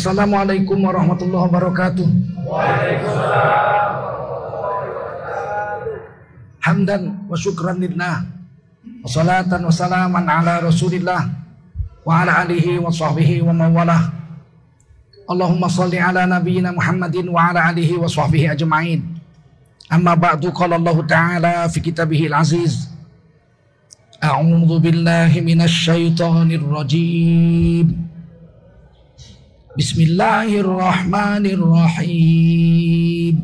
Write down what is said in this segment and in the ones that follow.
Assalamualaikum warahmatullahi wabarakatuh. Hamdan wa syukran lillah. Wassalatan wassalaman ala rasulillah. Wa ala alihi wa sahbihi wa mawalah. Allahumma salli ala nabiyyina Muhammadin wa ala alihi wa sahbihi ajma'in. Amma ba'du qala Allah Ta'ala fi kitabihil aziz. A'udzu billahi minasy syaithanir rajim. Bismillahirrahmanirrahim.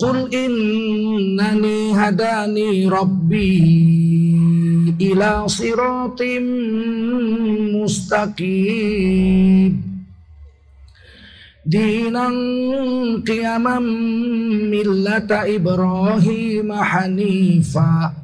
Qul innani hadani rabbi ila siratim mustaqim dinan qiyamam millata ibrahim hanifa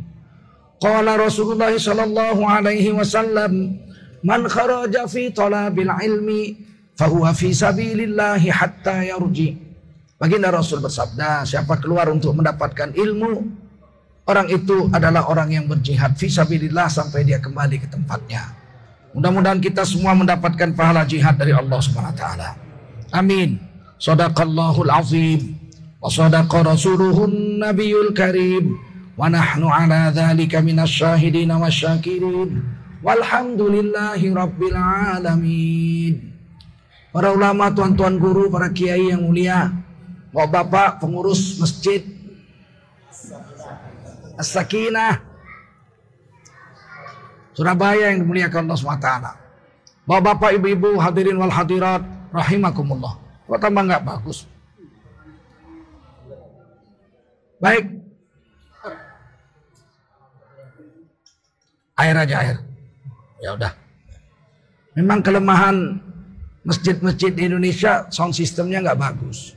Qala Rasulullah sallallahu alaihi wasallam man kharaja fi talabil ilmi fahuwa fi sabilillah hatta yarji. Baginda Rasul bersabda, siapa keluar untuk mendapatkan ilmu, orang itu adalah orang yang berjihad fi sabilillah sampai dia kembali ke tempatnya. Mudah-mudahan kita semua mendapatkan pahala jihad dari Allah Subhanahu wa taala. Amin. Sadaqallahul azim wa sadaqa rasuluhun nabiyul karim wa nahnu ala dzalika minasyahidin wasyakirin walhamdulillahi rabbil alamin. Para ulama tuan-tuan guru para kiai yang mulia bapak-bapak pengurus masjid As-Sakinah Surabaya yang dimuliakan Allah SWT Bapak-bapak, ibu-ibu, hadirin wal hadirat Rahimakumullah. Kok tambah nggak bagus. Baik air aja air. Ya udah. Memang kelemahan masjid-masjid di Indonesia sound systemnya nggak bagus.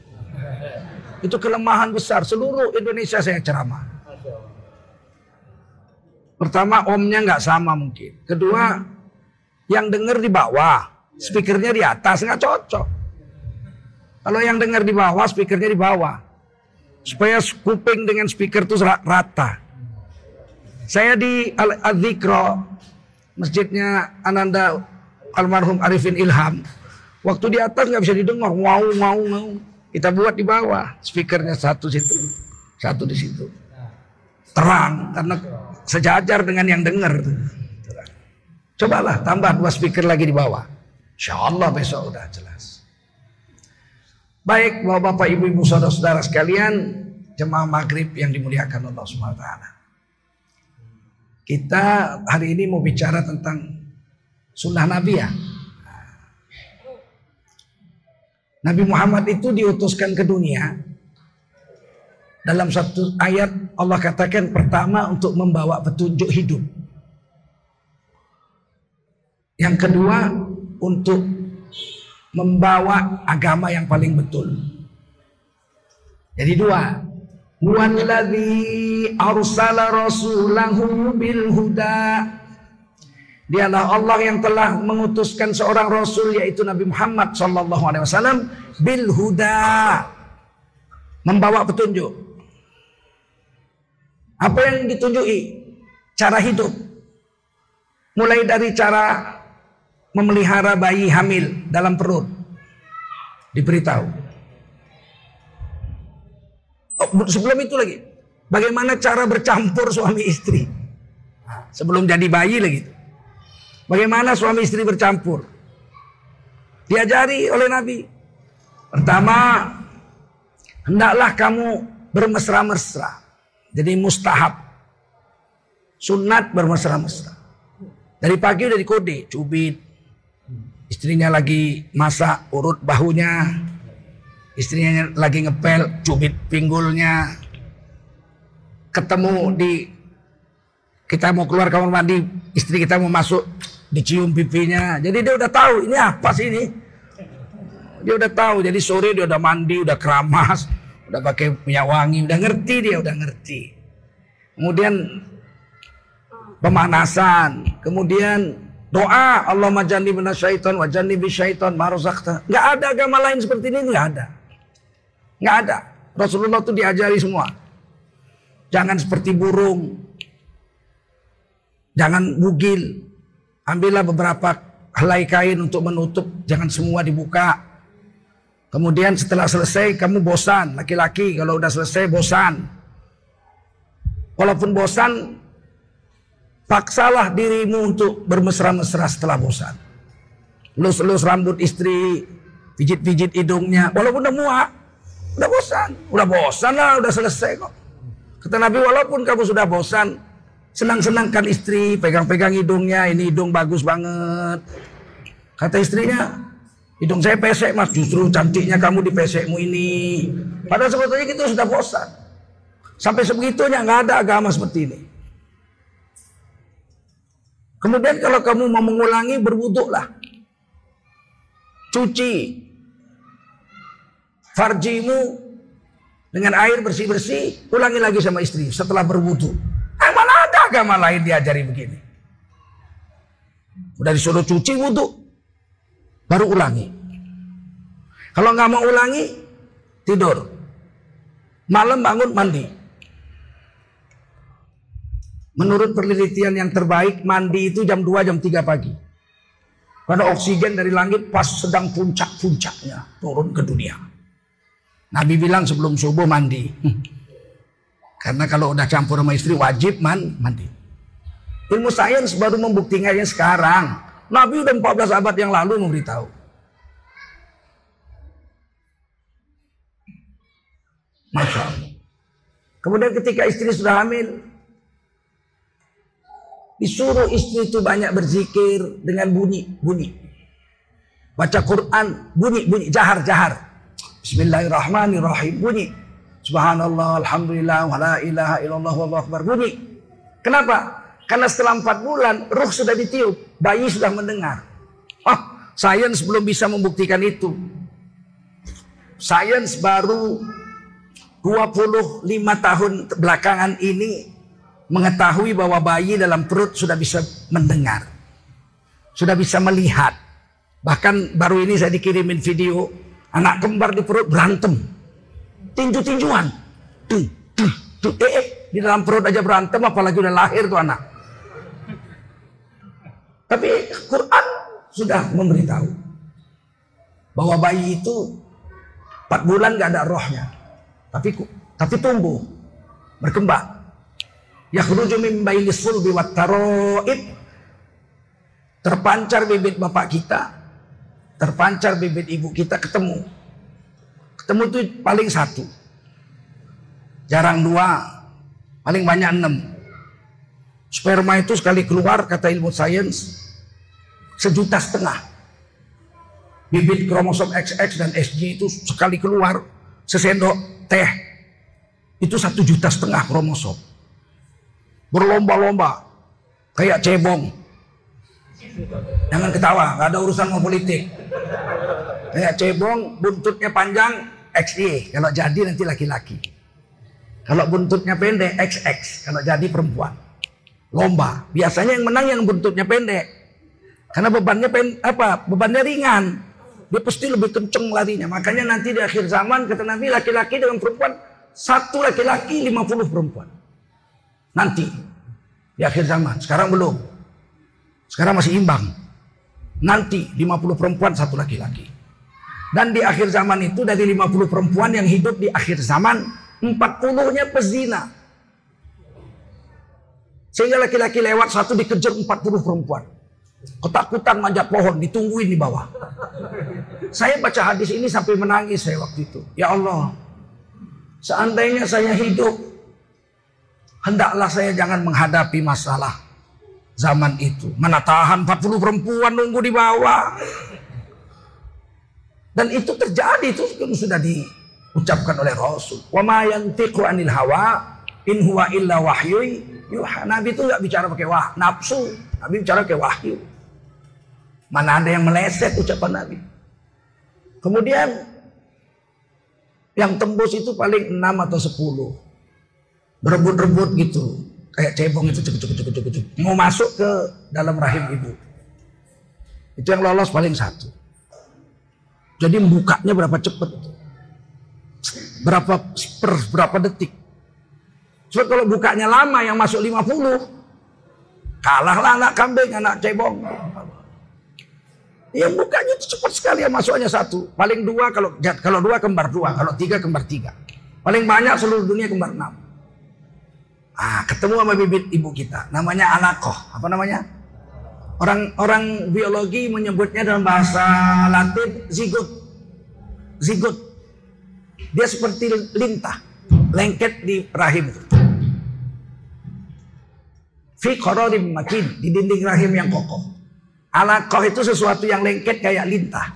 Itu kelemahan besar seluruh Indonesia saya ceramah. Pertama omnya nggak sama mungkin. Kedua yang dengar di bawah, speakernya di atas nggak cocok. Kalau yang dengar di bawah, speakernya di bawah. Supaya kuping dengan speaker itu rata. Saya di Al-Dzikra, masjidnya Ananda almarhum Arifin Ilham. Waktu di atas nggak bisa didengar, wow, wow, wow. Kita buat di bawah, speakernya satu situ, satu di situ. Terang, karena sejajar dengan yang dengar. Cobalah tambah dua speaker lagi di bawah. Insya Allah besok udah jelas. Baik, bapak-bapak, ibu-ibu, saudara-saudara sekalian, jemaah maghrib yang dimuliakan Allah Subhanahu Wa Taala. Kita hari ini mau bicara tentang sunnah Nabi ya. Nabi Muhammad itu diutuskan ke dunia. Dalam satu ayat Allah katakan pertama untuk membawa petunjuk hidup. Yang kedua untuk membawa agama yang paling betul. Jadi dua, Walladhi arsala rasulahu bil huda. Dialah Allah yang telah mengutuskan seorang rasul yaitu Nabi Muhammad sallallahu alaihi wasallam bil huda. Membawa petunjuk. Apa yang ditunjuki? Cara hidup. Mulai dari cara memelihara bayi hamil dalam perut. Diberitahu Oh, sebelum itu lagi, bagaimana cara bercampur suami istri? Sebelum jadi bayi lagi. Bagaimana suami istri bercampur? Diajari oleh Nabi. Pertama, hendaklah kamu bermesra-mesra. Jadi mustahab. Sunat bermesra-mesra. Dari pagi udah dikode, cubit. Istrinya lagi masak, urut bahunya, Istrinya lagi ngepel, cubit pinggulnya. Ketemu di kita mau keluar kamar mandi, istri kita mau masuk, dicium pipinya. Jadi dia udah tahu ini apa sih ini. Dia udah tahu. Jadi sore dia udah mandi, udah keramas, udah pakai minyak wangi, udah ngerti dia, udah ngerti. Kemudian pemanasan, kemudian doa Allah majani syaitan wajani syaitan marozakta. Nggak ada agama lain seperti ini, nggak ada. Nggak ada. Rasulullah itu diajari semua. Jangan seperti burung. Jangan bugil. Ambillah beberapa helai kain untuk menutup. Jangan semua dibuka. Kemudian setelah selesai kamu bosan. Laki-laki kalau udah selesai bosan. Walaupun bosan, paksalah dirimu untuk bermesra-mesra setelah bosan. Lus-lus rambut istri, pijit-pijit hidungnya, walaupun udah muak. Udah bosan. Udah bosan lah, udah selesai kok. Kata Nabi, walaupun kamu sudah bosan, senang-senangkan istri, pegang-pegang hidungnya, ini hidung bagus banget. Kata istrinya, hidung saya pesek mas, justru cantiknya kamu di pesekmu ini. Padahal sebetulnya kita sudah bosan. Sampai sebegitunya nggak ada agama seperti ini. Kemudian kalau kamu mau mengulangi berwuduklah. Cuci farjimu dengan air bersih-bersih, ulangi lagi sama istri setelah berwudu. Mana ada agama lain diajari begini. Udah disuruh cuci wudhu, baru ulangi. Kalau nggak mau ulangi, tidur. Malam bangun mandi. Menurut penelitian yang terbaik, mandi itu jam 2, jam 3 pagi. Karena oksigen dari langit pas sedang puncak-puncaknya turun ke dunia. Nabi bilang sebelum subuh mandi. Karena kalau udah campur sama istri wajib man, mandi. Ilmu sains baru membuktikannya sekarang. Nabi udah 14 abad yang lalu memberitahu. Masya Allah. Kemudian ketika istri sudah hamil, disuruh istri itu banyak berzikir dengan bunyi, bunyi. Baca Quran, bunyi, bunyi, jahar, jahar. Bismillahirrahmanirrahim bunyi. Subhanallah, Alhamdulillah, wa la ilaha illallah, wa akbar bunyi. Kenapa? Karena setelah empat bulan, ruh sudah ditiup, bayi sudah mendengar. Oh, sains belum bisa membuktikan itu. Sains baru 25 tahun belakangan ini mengetahui bahwa bayi dalam perut sudah bisa mendengar. Sudah bisa melihat. Bahkan baru ini saya dikirimin video Anak kembar di perut berantem. Tinju-tinjuan. Tuh, tuh, tuh. Eh, di dalam perut aja berantem apalagi udah lahir tuh anak. Tapi Quran sudah memberitahu bahwa bayi itu empat bulan gak ada rohnya, tapi tapi tumbuh, berkembang. Yakhruju min baini sulbi wat terpancar bibit bapak kita terpancar bibit ibu kita ketemu. Ketemu itu paling satu. Jarang dua, paling banyak enam. Sperma itu sekali keluar kata ilmu sains sejuta setengah. Bibit kromosom XX dan SG itu sekali keluar sesendok teh itu satu juta setengah kromosom. Berlomba-lomba kayak cebong Jangan ketawa, nggak ada urusan mau politik. Kayak cebong, buntutnya panjang, XY. Kalau jadi nanti laki-laki. Kalau buntutnya pendek, XX. Kalau jadi perempuan. Lomba. Biasanya yang menang yang buntutnya pendek. Karena bebannya pen, apa? Bebannya ringan. Dia pasti lebih kenceng larinya. Makanya nanti di akhir zaman kata Nabi laki-laki dengan perempuan satu laki-laki 50 perempuan. Nanti di akhir zaman. Sekarang belum. Sekarang masih imbang. Nanti 50 perempuan satu laki-laki. Dan di akhir zaman itu dari 50 perempuan yang hidup di akhir zaman 40-nya pezina. Sehingga laki-laki lewat satu dikejar 40 perempuan. Ketakutan manjat pohon ditungguin di bawah. Saya baca hadis ini sampai menangis saya waktu itu. Ya Allah, seandainya saya hidup, hendaklah saya jangan menghadapi masalah zaman itu. Mana tahan 40 perempuan nunggu di bawah. Dan itu terjadi itu sudah diucapkan oleh Rasul. Wa ma yantiqu anil hawa in huwa illa wahyu yuha. Nabi itu nggak bicara pakai wah nafsu, Nabi bicara pakai wahyu. Mana ada yang meleset ucapan Nabi. Kemudian yang tembus itu paling 6 atau 10. Berebut-rebut gitu. Kayak cebong itu cuk cuk cuk cuk cuk. Mau masuk ke dalam rahim ibu. Itu yang lolos paling satu. Jadi bukanya berapa cepat Berapa per berapa detik. Sebab kalau bukanya lama yang masuk 50 kalahlah anak kambing, anak cebong. Yang bukanya itu cepat sekali yang masuknya satu. Paling dua kalau kalau dua kembar dua, kalau tiga kembar tiga. Paling banyak seluruh dunia kembar enam. Ah, ketemu sama bibit ibu kita, namanya anakoh. Apa namanya? Orang orang biologi menyebutnya dalam bahasa Latin zigot. Zigot. Dia seperti lintah, lengket di rahim itu. Fi makin di dinding rahim yang kokoh. Alakoh itu sesuatu yang lengket kayak lintah.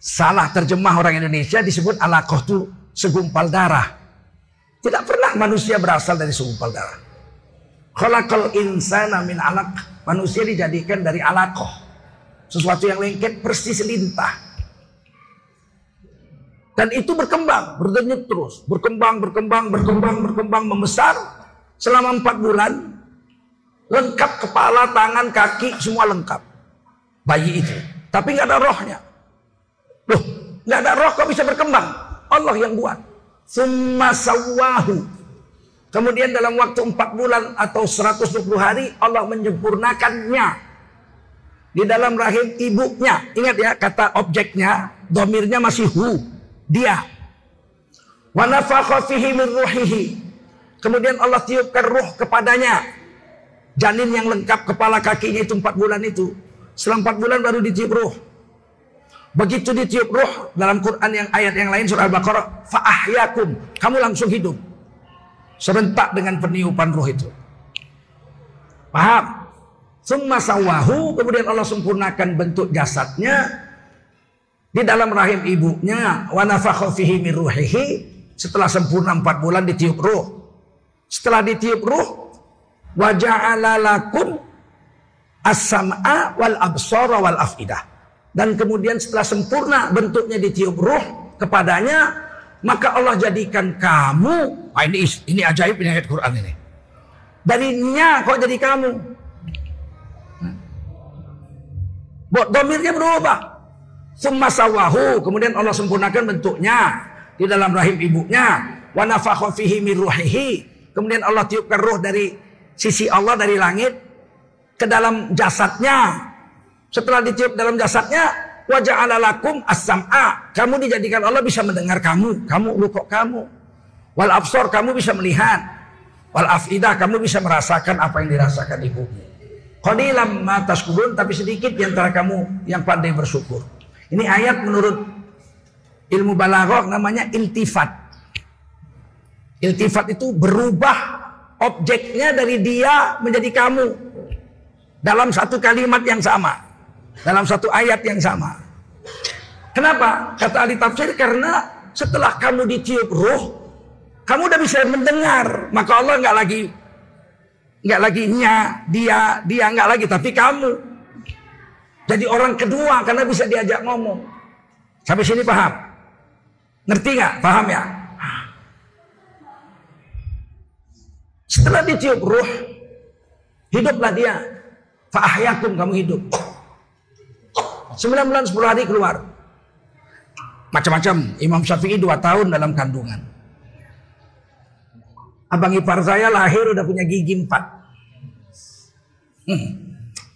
Salah terjemah orang Indonesia disebut alakoh itu segumpal darah. Tidak pernah manusia berasal dari segumpal darah. Khalaqal insana min alaq. Manusia dijadikan dari alakoh. Sesuatu yang lengket persis lintah. Dan itu berkembang, berdenyut terus. Berkembang, berkembang, berkembang, berkembang, membesar. Selama empat bulan, Lengkap kepala, tangan, kaki, semua lengkap. Bayi itu. Tapi nggak ada rohnya. Loh, nggak ada roh kok bisa berkembang? Allah yang buat. Summa sawahu. Kemudian dalam waktu 4 bulan atau 120 hari Allah menyempurnakannya. Di dalam rahim ibunya. Ingat ya kata objeknya. Domirnya masih hu. Dia. Wa fihi min ruhihi. Kemudian Allah tiupkan ruh kepadanya Janin yang lengkap kepala kakinya itu empat bulan itu. Setelah empat bulan baru ditiup ruh. Begitu ditiup ruh dalam Quran yang ayat yang lain surah Al-Baqarah, faahyakum, kamu langsung hidup. Serentak dengan peniupan ruh itu. Paham? Summa sawahu, kemudian Allah sempurnakan bentuk jasadnya di dalam rahim ibunya wa fihi setelah sempurna empat bulan ditiup ruh. Setelah ditiup ruh, wa ja'ala lakum as-sam'a wal absara wal afidah. Dan kemudian setelah sempurna bentuknya ditiup ruh kepadanya, maka Allah jadikan kamu, ah ini ini ajaib ini ayat Quran ini. Darinya kok jadi kamu. Buat domirnya berubah. Summa sawahu, kemudian Allah sempurnakan bentuknya di dalam rahim ibunya. Wa nafakha fihi min ruhihi. Kemudian Allah tiupkan ruh dari sisi Allah dari langit ke dalam jasadnya. Setelah ditiup dalam jasadnya, wajah alalakum as-sam'a. Kamu dijadikan Allah bisa mendengar kamu. Kamu lukok kamu. Wal absor kamu bisa melihat. Wal afidah kamu bisa merasakan apa yang dirasakan ibumu. Qalilam ma tashkurun tapi sedikit di antara kamu yang pandai bersyukur. Ini ayat menurut ilmu balaghah namanya iltifat. Iltifat itu berubah objeknya dari dia menjadi kamu dalam satu kalimat yang sama, dalam satu ayat yang sama. Kenapa? Kata ahli tafsir karena setelah kamu ditiup ruh, kamu udah bisa mendengar, maka Allah nggak lagi nggak lagi nya, dia, dia nggak lagi, tapi kamu. Jadi orang kedua karena bisa diajak ngomong. Sampai sini paham? Ngerti nggak? Paham ya? Setelah ditiup ruh, hiduplah dia. Fa'ahyakum kamu hidup. 9 bulan 10 hari keluar. Macam-macam. Imam Syafi'i 2 tahun dalam kandungan. Abang ipar saya lahir udah punya gigi 4. Hmm.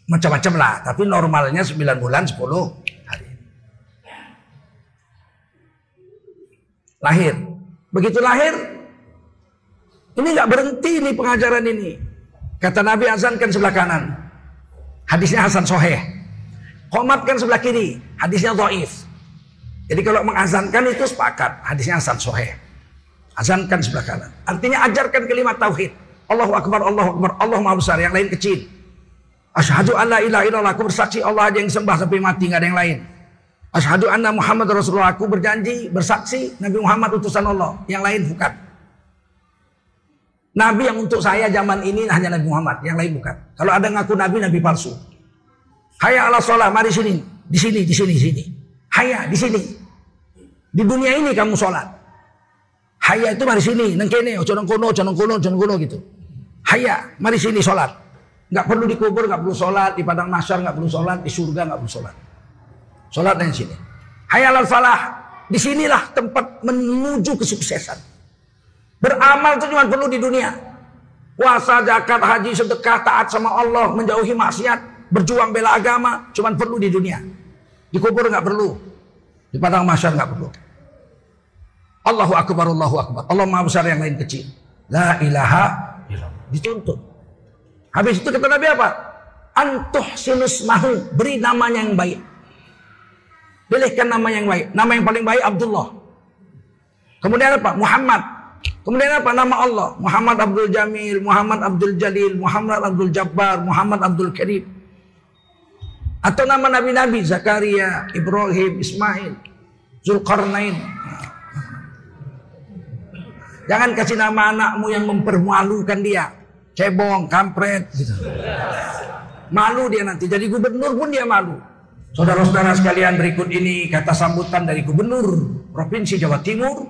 Macam-macam lah. Tapi normalnya 9 bulan 10 hari. Lahir. Begitu lahir, ini nggak berhenti nih pengajaran ini. Kata Nabi azankan sebelah kanan. Hadisnya Hasan Soheh. Komatkan sebelah kiri. Hadisnya Doif. Jadi kalau mengazankan itu sepakat. Hadisnya Hasan Soheh. Azankan sebelah kanan. Artinya ajarkan kalimat tauhid. Allahu Akbar, Allahu Akbar, Allah Maha Besar. Yang lain kecil. Asyhadu an la ilaha illallah. Aku bersaksi Allah aja yang sembah sampai mati. nggak ada yang lain. Asyhadu anna Muhammad Rasulullah. Aku berjanji, bersaksi Nabi Muhammad utusan Allah. Yang lain bukan. Nabi yang untuk saya zaman ini hanya Nabi Muhammad, yang lain bukan. Kalau ada ngaku Nabi, Nabi palsu. Hayya ala sholat, mari sini. Di sini, di sini, di sini. Hayya, di sini. Di dunia ini kamu sholat. Hayya itu mari sini, nang kene, ojo nang kono, ojo nang kono, ojo kono gitu. Hayya, mari sini sholat. Nggak perlu dikubur, nggak perlu sholat, di padang masyar nggak perlu sholat, di surga nggak perlu sholat. Sholat di sini. Hayya al falah, di sinilah tempat menuju kesuksesan. Beramal itu cuma perlu di dunia. Puasa, zakat, haji, sedekah, taat sama Allah, menjauhi maksiat, berjuang bela agama cuman perlu di dunia. Di kubur nggak perlu. Di padang masyar nggak perlu. Allahu akbar, Allahu akbar. Allah maha besar yang lain kecil. La ilaha illallah. Dituntut. Habis itu kata Nabi apa? Antuh sinus mahu. Beri namanya yang baik. Pilihkan nama yang baik. Nama yang paling baik Abdullah. Kemudian apa? Muhammad. Kemudian apa? Nama Allah. Muhammad Abdul Jamil, Muhammad Abdul Jalil, Muhammad Abdul Jabbar, Muhammad Abdul Karim. Atau nama nabi-nabi Zakaria, Ibrahim, Ismail, Zulkarnain. Jangan kasih nama anakmu yang mempermalukan dia. Cebong, kampret. Gitu. Malu dia nanti. Jadi gubernur pun dia malu. Saudara-saudara sekalian berikut ini kata sambutan dari gubernur Provinsi Jawa Timur.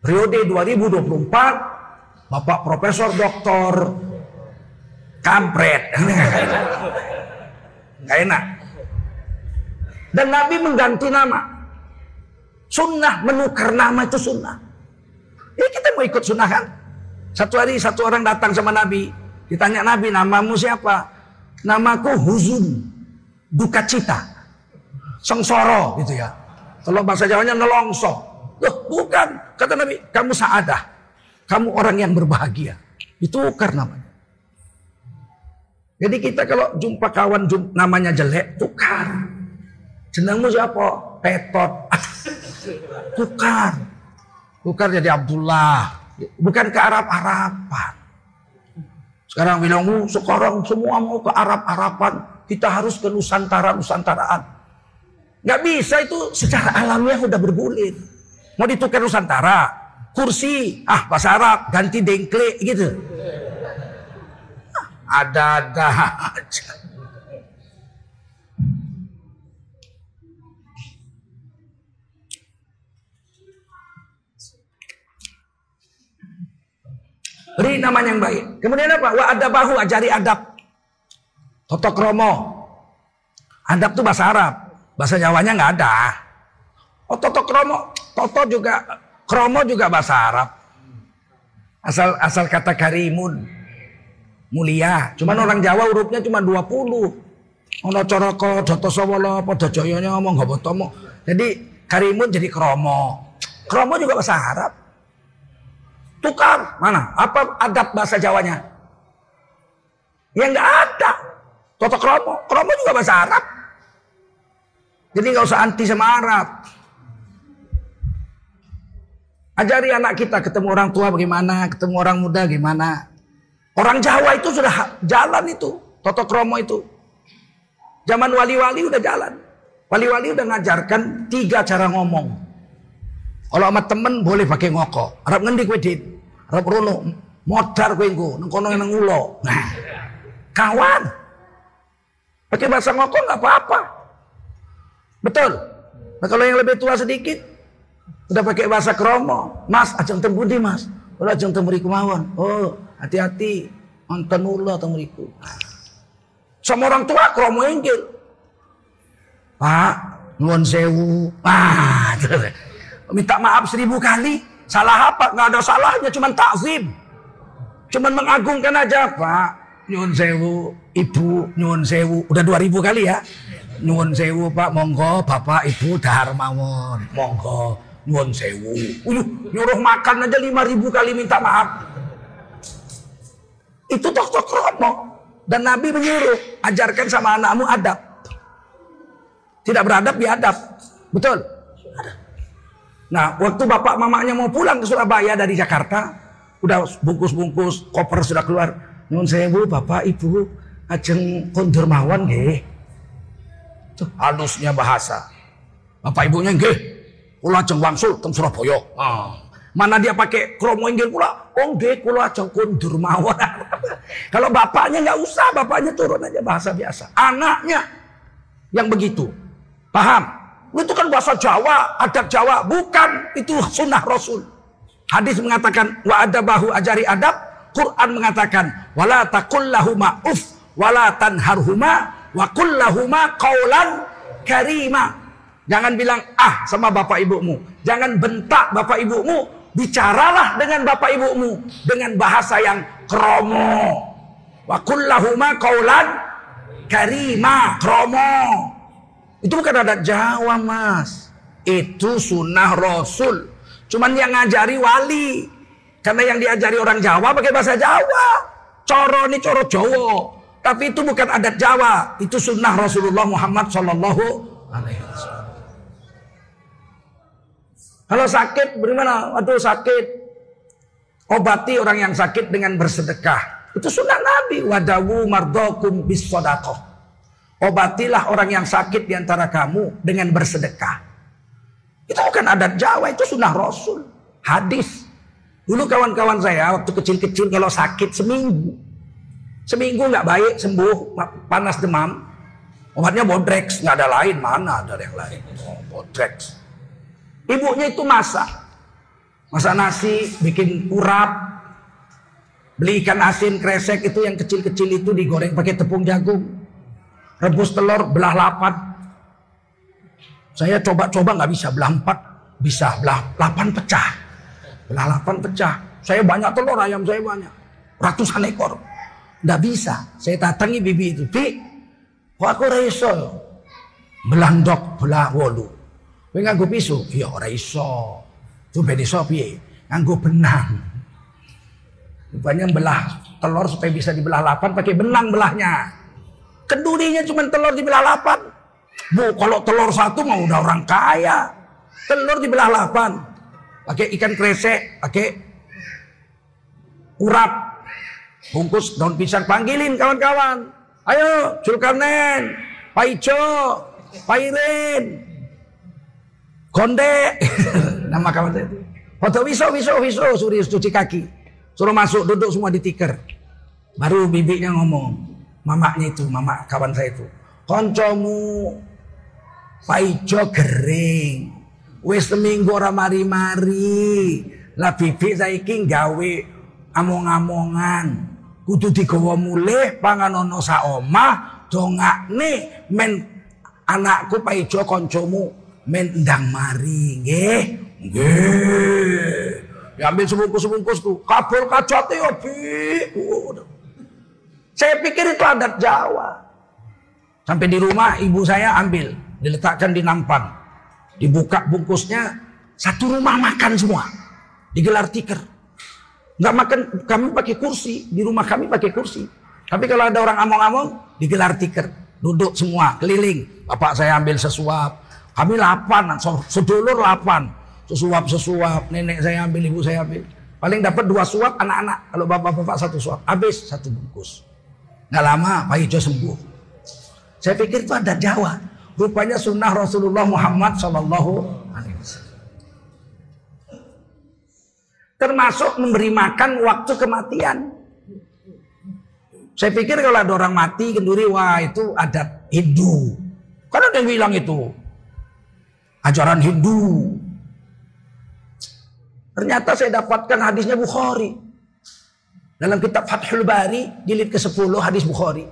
Periode 2024. Bapak Profesor Dr. Kampret. Gak enak. Dan Nabi mengganti nama. Sunnah menukar nama itu sunnah. Ya kita mau ikut sunnah kan? Satu hari satu orang datang sama Nabi. Ditanya Nabi, namamu siapa? Namaku Huzun. Duka cita. Sengsoro gitu ya. Kalau bahasa Jawanya nelongso. Loh bukan. Kata Nabi, kamu saadah. Kamu orang yang berbahagia. Itu ukar namanya. Jadi kita kalau jumpa kawan jumpa, namanya jelek, tukar. Jenengmu siapa? Petot. tukar. Tukar jadi Abdullah. Bukan ke Arab-Araban. Sekarang bilangmu sekarang semua mau ke Arab-Araban. Kita harus ke Nusantara-Nusantaraan. Gak bisa itu secara alamiah udah bergulir. Mau ditukar Nusantara. Kursi, ah bahasa Arab, ganti dengkle gitu. Ada-ada aja. Beri nama yang baik. Kemudian apa? Wa ada bahu ajari adab. Toto kromo. Adab itu bahasa Arab. Bahasa Jawanya nggak ada. Oh toto kromo. Toto juga kromo juga bahasa Arab. Asal asal kata karimun mulia. Cuman orang Jawa hurufnya cuma 20. Ono coroko, joto sawala, pada jayanya ngomong gak botomo. Jadi karimun jadi kromo. Kromo juga bahasa Arab. Tukar, mana? Apa adab bahasa Jawanya? Yang nggak ada. Toto kromo, kromo juga bahasa Arab. Jadi nggak usah anti sama Arab. Ajari anak kita ketemu orang tua bagaimana, ketemu orang muda gimana. Orang Jawa itu sudah jalan itu. Toto Kromo itu. Zaman wali-wali udah jalan. Wali-wali udah ngajarkan tiga cara ngomong. Kalau sama temen boleh pakai ngoko. Arab ngendi kue dit. Arab rono. Modar kue ku. Nengkono yang ulo. Nah. Kawan. Pakai bahasa ngoko nggak apa-apa. Betul. Nah kalau yang lebih tua sedikit. Udah pakai bahasa kromo. Mas, ajang tembudi mas. Udah ajang tembudi kemauan. Oh, Hati-hati nonton ulah atau meriku. Sama orang tua kromo enggil. Pak, nuan sewu. Ah, minta maaf seribu kali. Salah apa? Nggak ada salahnya, cuman takzim. Cuman mengagungkan aja, Pak. Nyuwun sewu, Ibu, nyuwun sewu. Udah dua ribu kali ya. Nyuwun sewu, Pak. Monggo, Bapak, Ibu, dahar mawon. Monggo, nyuwun sewu. Uyuh, nyuruh makan aja lima ribu kali minta maaf. Itu dokter kromo. Dan Nabi menyuruh, ajarkan sama anakmu adab. Tidak beradab, biadab. Betul? Nah, waktu bapak mamanya mau pulang ke Surabaya dari Jakarta, udah bungkus-bungkus, koper sudah keluar. Nyun sewu, bapak, ibu, ajeng kondur mawon. Tuh, halusnya bahasa. Bapak ibunya nggih, kula ajeng wangsul teng Surabaya. Ah. Mana dia pakai kromo inggil pula. Oh nggih kula ajeng kundur mawon. Kalau bapaknya nggak usah, bapaknya turun aja bahasa biasa. Anaknya yang begitu. Paham? Itu kan bahasa Jawa, adab Jawa. Bukan, itu sunnah Rasul. Hadis mengatakan, wa adabahu ajari adab. Quran mengatakan, wala takullahuma uf, wala tanharhuma, wa kullahuma qawlan karima. Jangan bilang ah sama bapak ibumu. Jangan bentak bapak ibumu. Bicaralah dengan bapak ibumu. Dengan bahasa yang kromo. Wa kullahuma qawlan karima. Kromo. Itu bukan adat Jawa mas. Itu sunnah Rasul. Cuman yang ngajari wali. Karena yang diajari orang Jawa pakai bahasa Jawa. Coro ini coro Jawa. Tapi itu bukan adat Jawa. Itu sunnah Rasulullah Muhammad Sallallahu Alaihi Wasallam. Kalau sakit bagaimana? Waduh sakit. Obati orang yang sakit dengan bersedekah. Itu sunnah Nabi. Wadawu mardokum bis sodakoh. Obatilah orang yang sakit di antara kamu dengan bersedekah. Itu bukan adat Jawa, itu sunnah Rasul. Hadis. Dulu kawan-kawan saya waktu kecil-kecil kalau sakit seminggu. Seminggu nggak baik, sembuh, panas demam. Obatnya Bodrex, nggak ada lain. Mana ada yang lain? Oh, Bodrex. Ibunya itu masak. Masak nasi, bikin urap. Beli ikan asin, kresek itu yang kecil-kecil itu digoreng pakai tepung jagung rebus telur belah lapan. Saya coba-coba nggak bisa belah empat, bisa belah lapan pecah, belah lapan pecah. Saya banyak telur ayam saya banyak, ratusan ekor, nggak bisa. Saya datangi bibi itu, bi, kok aku raiso belah ndok belah wolu. Kowe nganggo pisau? Iya ora iso. Tuh ben iso piye? Nganggo benang. Rupanya belah telur supaya bisa dibelah lapan pakai benang belahnya. Kedurinya cuma telur dibelah lapan. Bu, kalau telur satu mau udah orang kaya. Telur dibelah lapan. Pakai ikan kresek, pakai urap. Bungkus daun pisang panggilin kawan-kawan. Ayo, Julkarnen, Pak Ijo, Pak Konde. Nama saya itu. Foto wiso, wiso, wiso, suruh cuci kaki. Suruh masuk, duduk semua di tikar. Baru bibinya ngomong mamaknya itu, mamak kawan saya itu. Koncomu paijo gering. Wis seminggu ora mari-mari. Lah bibi saiki gawe among-amongan. Kudu digawa mulih panganono sak omah dongakne men anakku paijo koncomu men ndang mari nggih. Nggih. Diambil sebungkus-sebungkus tuh. Kabul kacate ya, Bi. Saya pikir itu adat Jawa. Sampai di rumah ibu saya ambil, diletakkan di nampan. Dibuka bungkusnya, satu rumah makan semua. Digelar tikar. Nggak makan, kami pakai kursi. Di rumah kami pakai kursi. Tapi kalau ada orang among-among, digelar tikar. Duduk semua, keliling. Bapak saya ambil sesuap. Kami lapan, sedulur lapan. Sesuap-sesuap, nenek saya ambil, ibu saya ambil. Paling dapat dua suap anak-anak. Kalau bapak-bapak satu suap. Habis satu bungkus. Nggak lama Pak Ijo sembuh. Saya pikir itu ada Jawa. Rupanya sunnah Rasulullah Muhammad Shallallahu Alaihi Wasallam. Termasuk memberi makan waktu kematian. Saya pikir kalau ada orang mati kenduri, wah itu adat Hindu. Karena ada yang bilang itu. Ajaran Hindu. Ternyata saya dapatkan hadisnya Bukhari. Dalam kitab Fathul Bari, jilid ke-10 hadis Bukhari.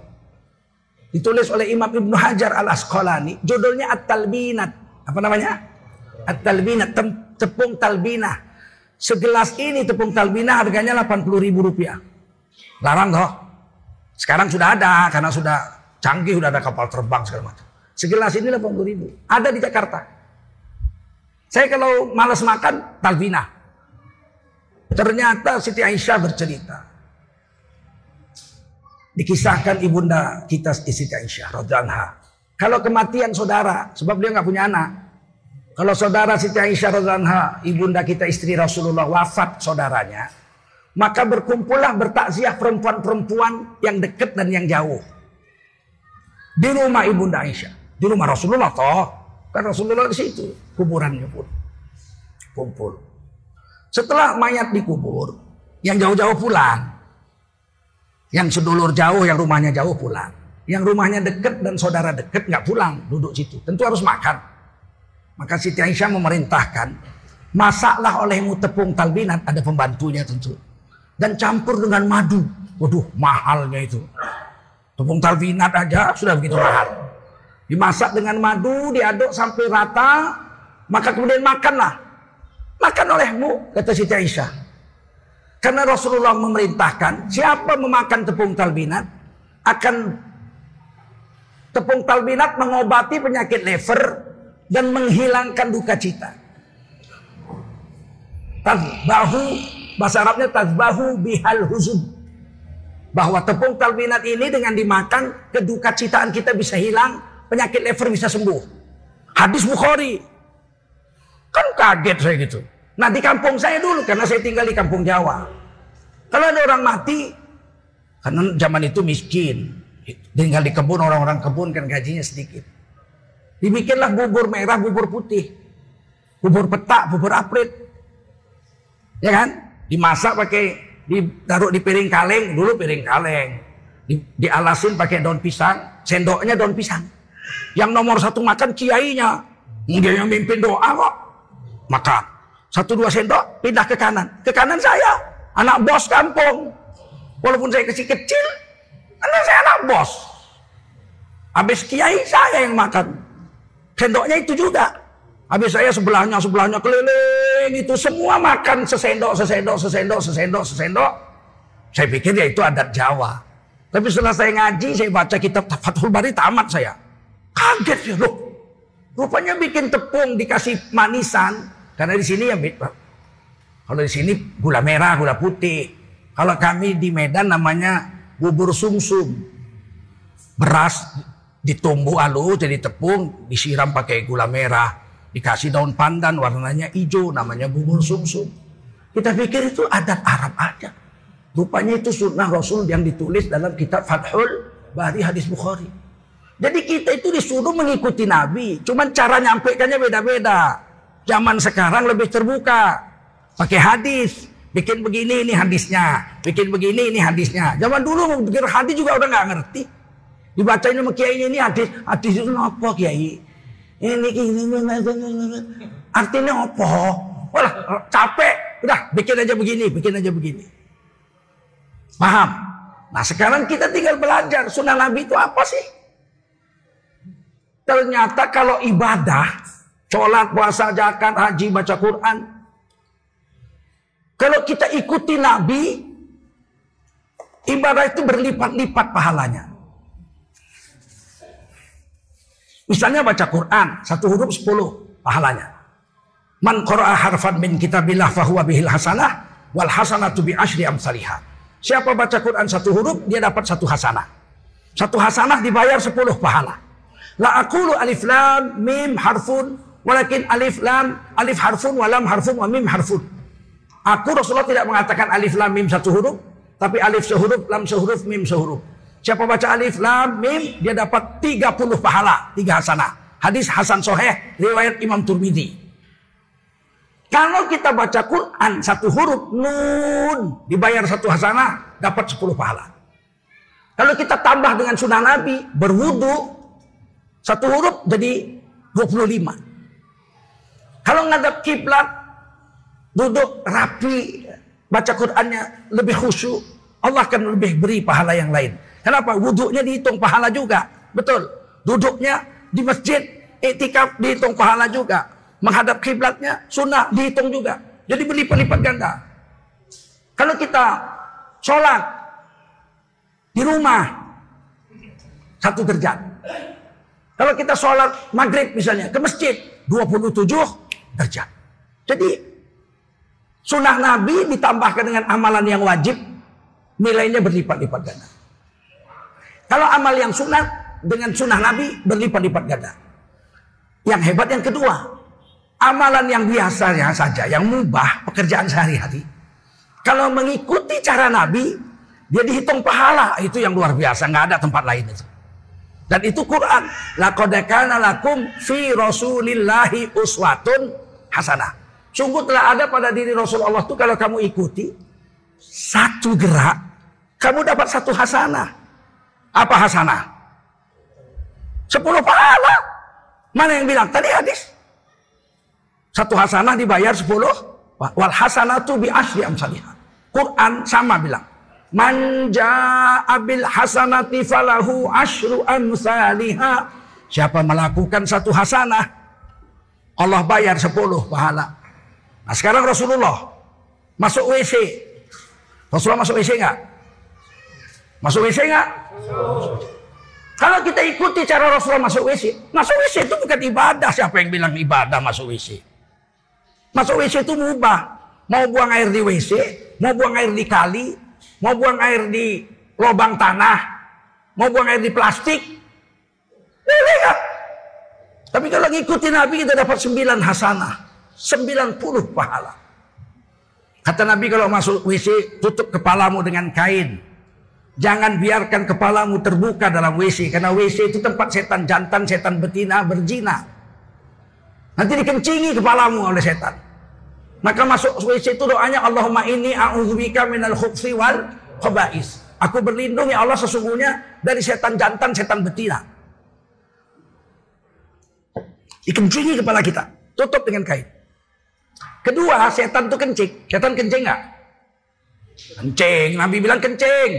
Ditulis oleh Imam Ibnu Hajar al-Asqalani. Judulnya At-Talbinat. Apa namanya? At-Talbinat. Tepung talbinah. Segelas ini tepung talbinah harganya 80 ribu rupiah. Larang toh. Sekarang sudah ada karena sudah canggih, sudah ada kapal terbang segala macam. Segelas ini 80 ribu. Ada di Jakarta. Saya kalau malas makan, talbinah. Ternyata Siti Aisyah bercerita. Dikisahkan ibunda kita Siti Aisyah radhiyallahu Kalau kematian saudara, sebab dia nggak punya anak. Kalau saudara Siti Aisyah radhiyallahu ibunda kita istri Rasulullah wafat saudaranya, maka berkumpullah bertakziah perempuan-perempuan yang dekat dan yang jauh. Di rumah ibunda Aisyah, di rumah Rasulullah toh, kan Rasulullah di situ kuburannya pun kumpul. Setelah mayat dikubur, yang jauh-jauh pulang. Yang sedulur jauh, yang rumahnya jauh pulang. yang rumahnya deket dan saudara deket nggak pulang duduk situ. Tentu harus makan. Maka Siti Aisyah memerintahkan masaklah olehmu tepung talbinat ada pembantunya tentu dan campur dengan madu. Waduh mahalnya itu. Tepung talbinat aja sudah begitu mahal. Dimasak dengan madu, diaduk sampai rata, maka kemudian makanlah. Makan olehmu, kata Siti Aisyah. Karena Rasulullah memerintahkan, siapa memakan tepung talbinat, akan tepung talbinat mengobati penyakit lever dan menghilangkan duka cita. Tazbahu, bahasa Arabnya tazbahu bihal huzun. Bahwa tepung talbinat ini dengan dimakan, keduka citaan kita bisa hilang, penyakit lever bisa sembuh. Hadis Bukhari. Kan kaget saya gitu. Nah di kampung saya dulu karena saya tinggal di kampung Jawa. Kalau ada orang mati, karena zaman itu miskin, tinggal di kebun orang-orang kebun kan gajinya sedikit. Dibikinlah bubur merah, bubur putih, bubur petak, bubur aprit, ya kan? Dimasak pakai ditaruh di piring kaleng, dulu piring kaleng, di, dialasin pakai daun pisang, sendoknya daun pisang. Yang nomor satu makan kiainya. Dia yang mimpin doa kok. Makan. Satu dua sendok pindah ke kanan. Ke kanan saya. Anak bos kampung. Walaupun saya kecil-kecil. Karena saya anak bos. Habis kiai saya yang makan. Sendoknya itu juga. Habis saya sebelahnya, sebelahnya keliling. Itu semua makan sesendok, sesendok, sesendok, sesendok, sesendok. Saya pikir ya itu adat Jawa. Tapi setelah saya ngaji, saya baca kitab Fathul Bari, tamat saya. Kaget ya loh. Rupanya bikin tepung dikasih manisan. Karena di sini ya kalau di sini gula merah, gula putih. Kalau kami di Medan namanya bubur sumsum. Beras ditumbuh halus jadi tepung, disiram pakai gula merah, dikasih daun pandan warnanya hijau namanya bubur sumsum. Kita pikir itu adat Arab aja. Rupanya itu sunnah Rasul yang ditulis dalam kitab Fathul Bari hadis Bukhari. Jadi kita itu disuruh mengikuti Nabi. Cuman cara nyampaikannya beda-beda. Zaman sekarang lebih terbuka. Pakai hadis. Bikin begini ini hadisnya. Bikin begini ini hadisnya. Zaman dulu bikin hadis juga udah nggak ngerti. Dibacain sama kiai ini, hadis. Hadis itu apa kiai? Ini ini artinya apa? Wah capek. Udah bikin aja begini, bikin aja begini. Paham? Nah sekarang kita tinggal belajar sunnah Nabi itu apa sih? Ternyata kalau ibadah, sholat, puasa, zakat, haji, baca Quran. Kalau kita ikuti Nabi, ibadah itu berlipat-lipat pahalanya. Misalnya baca Quran, satu huruf sepuluh pahalanya. Man qara'a harfan min kitabillah fahuwa bihil hasanah wal hasanatu bi asyri amsalihah. Siapa baca Quran satu huruf, dia dapat satu hasanah. Satu hasanah dibayar sepuluh pahala. La aqulu alif lam mim harfun walakin alif lam alif harfun wa lam harfun wa mim harfun. Aku Rasulullah tidak mengatakan alif lam mim satu huruf, tapi alif sehuruf, lam sehuruf, mim sehuruf. Siapa baca alif lam mim dia dapat 30 pahala, tiga hasanah. Hadis Hasan Soheh riwayat Imam Turmidi. Kalau kita baca Quran satu huruf nun dibayar satu hasanah dapat 10 pahala. Kalau kita tambah dengan sunnah Nabi berwudu satu huruf jadi 25. Kalau ngadap kiblat, duduk rapi, baca Qur'annya lebih khusyuk, Allah akan lebih beri pahala yang lain. Kenapa? Wuduknya dihitung pahala juga. Betul. Duduknya di masjid, etikaf dihitung pahala juga. Menghadap kiblatnya sunnah dihitung juga. Jadi berlipat-lipat ganda. Kalau kita sholat di rumah, satu derajat. Kalau kita sholat maghrib misalnya ke masjid 27 derajat. Jadi sunnah Nabi ditambahkan dengan amalan yang wajib nilainya berlipat-lipat ganda. Kalau amal yang sunat dengan sunnah Nabi berlipat-lipat ganda. Yang hebat yang kedua, amalan yang biasa ya saja, yang mubah, pekerjaan sehari-hari. Kalau mengikuti cara Nabi, dia dihitung pahala. Itu yang luar biasa, nggak ada tempat lain itu. Dan itu Quran. Laqad kana lakum fi Rasulillahi uswatun hasanah. Sungguh telah ada pada diri Rasulullah itu kalau kamu ikuti satu gerak, kamu dapat satu hasanah. Apa hasanah? Sepuluh pahala. Mana yang bilang? Tadi hadis. Satu hasanah dibayar sepuluh. Wal hasanatu bi asri amsalihah. Quran sama bilang. Man abil hasanati falahu asyru amsalihah. Siapa melakukan satu hasanah. Allah bayar sepuluh pahala. Nah sekarang Rasulullah masuk WC. Rasulullah masuk WC enggak? Masuk WC enggak? Kalau kita ikuti cara Rasulullah masuk WC, masuk WC itu bukan ibadah. Siapa yang bilang ibadah masuk WC? Masuk WC itu mubah. Mau buang air di WC, mau buang air di kali, mau buang air di lubang tanah, mau buang air di plastik. Boleh kan? Tapi kalau ngikuti Nabi kita dapat sembilan hasanah. sembilan puluh pahala. Kata Nabi kalau masuk WC tutup kepalamu dengan kain. Jangan biarkan kepalamu terbuka dalam WC. Karena WC itu tempat setan jantan, setan betina berzina. Nanti dikencingi kepalamu oleh setan. Maka masuk WC itu doanya Allahumma inni a'udzubika minal khubsi wal khaba'is. Aku berlindung ya Allah sesungguhnya dari setan jantan, setan betina. Dikencingi kepala kita. Tutup dengan kain. Kedua, setan itu kencing. Setan kencing nggak? Kencing. Nabi bilang kencing.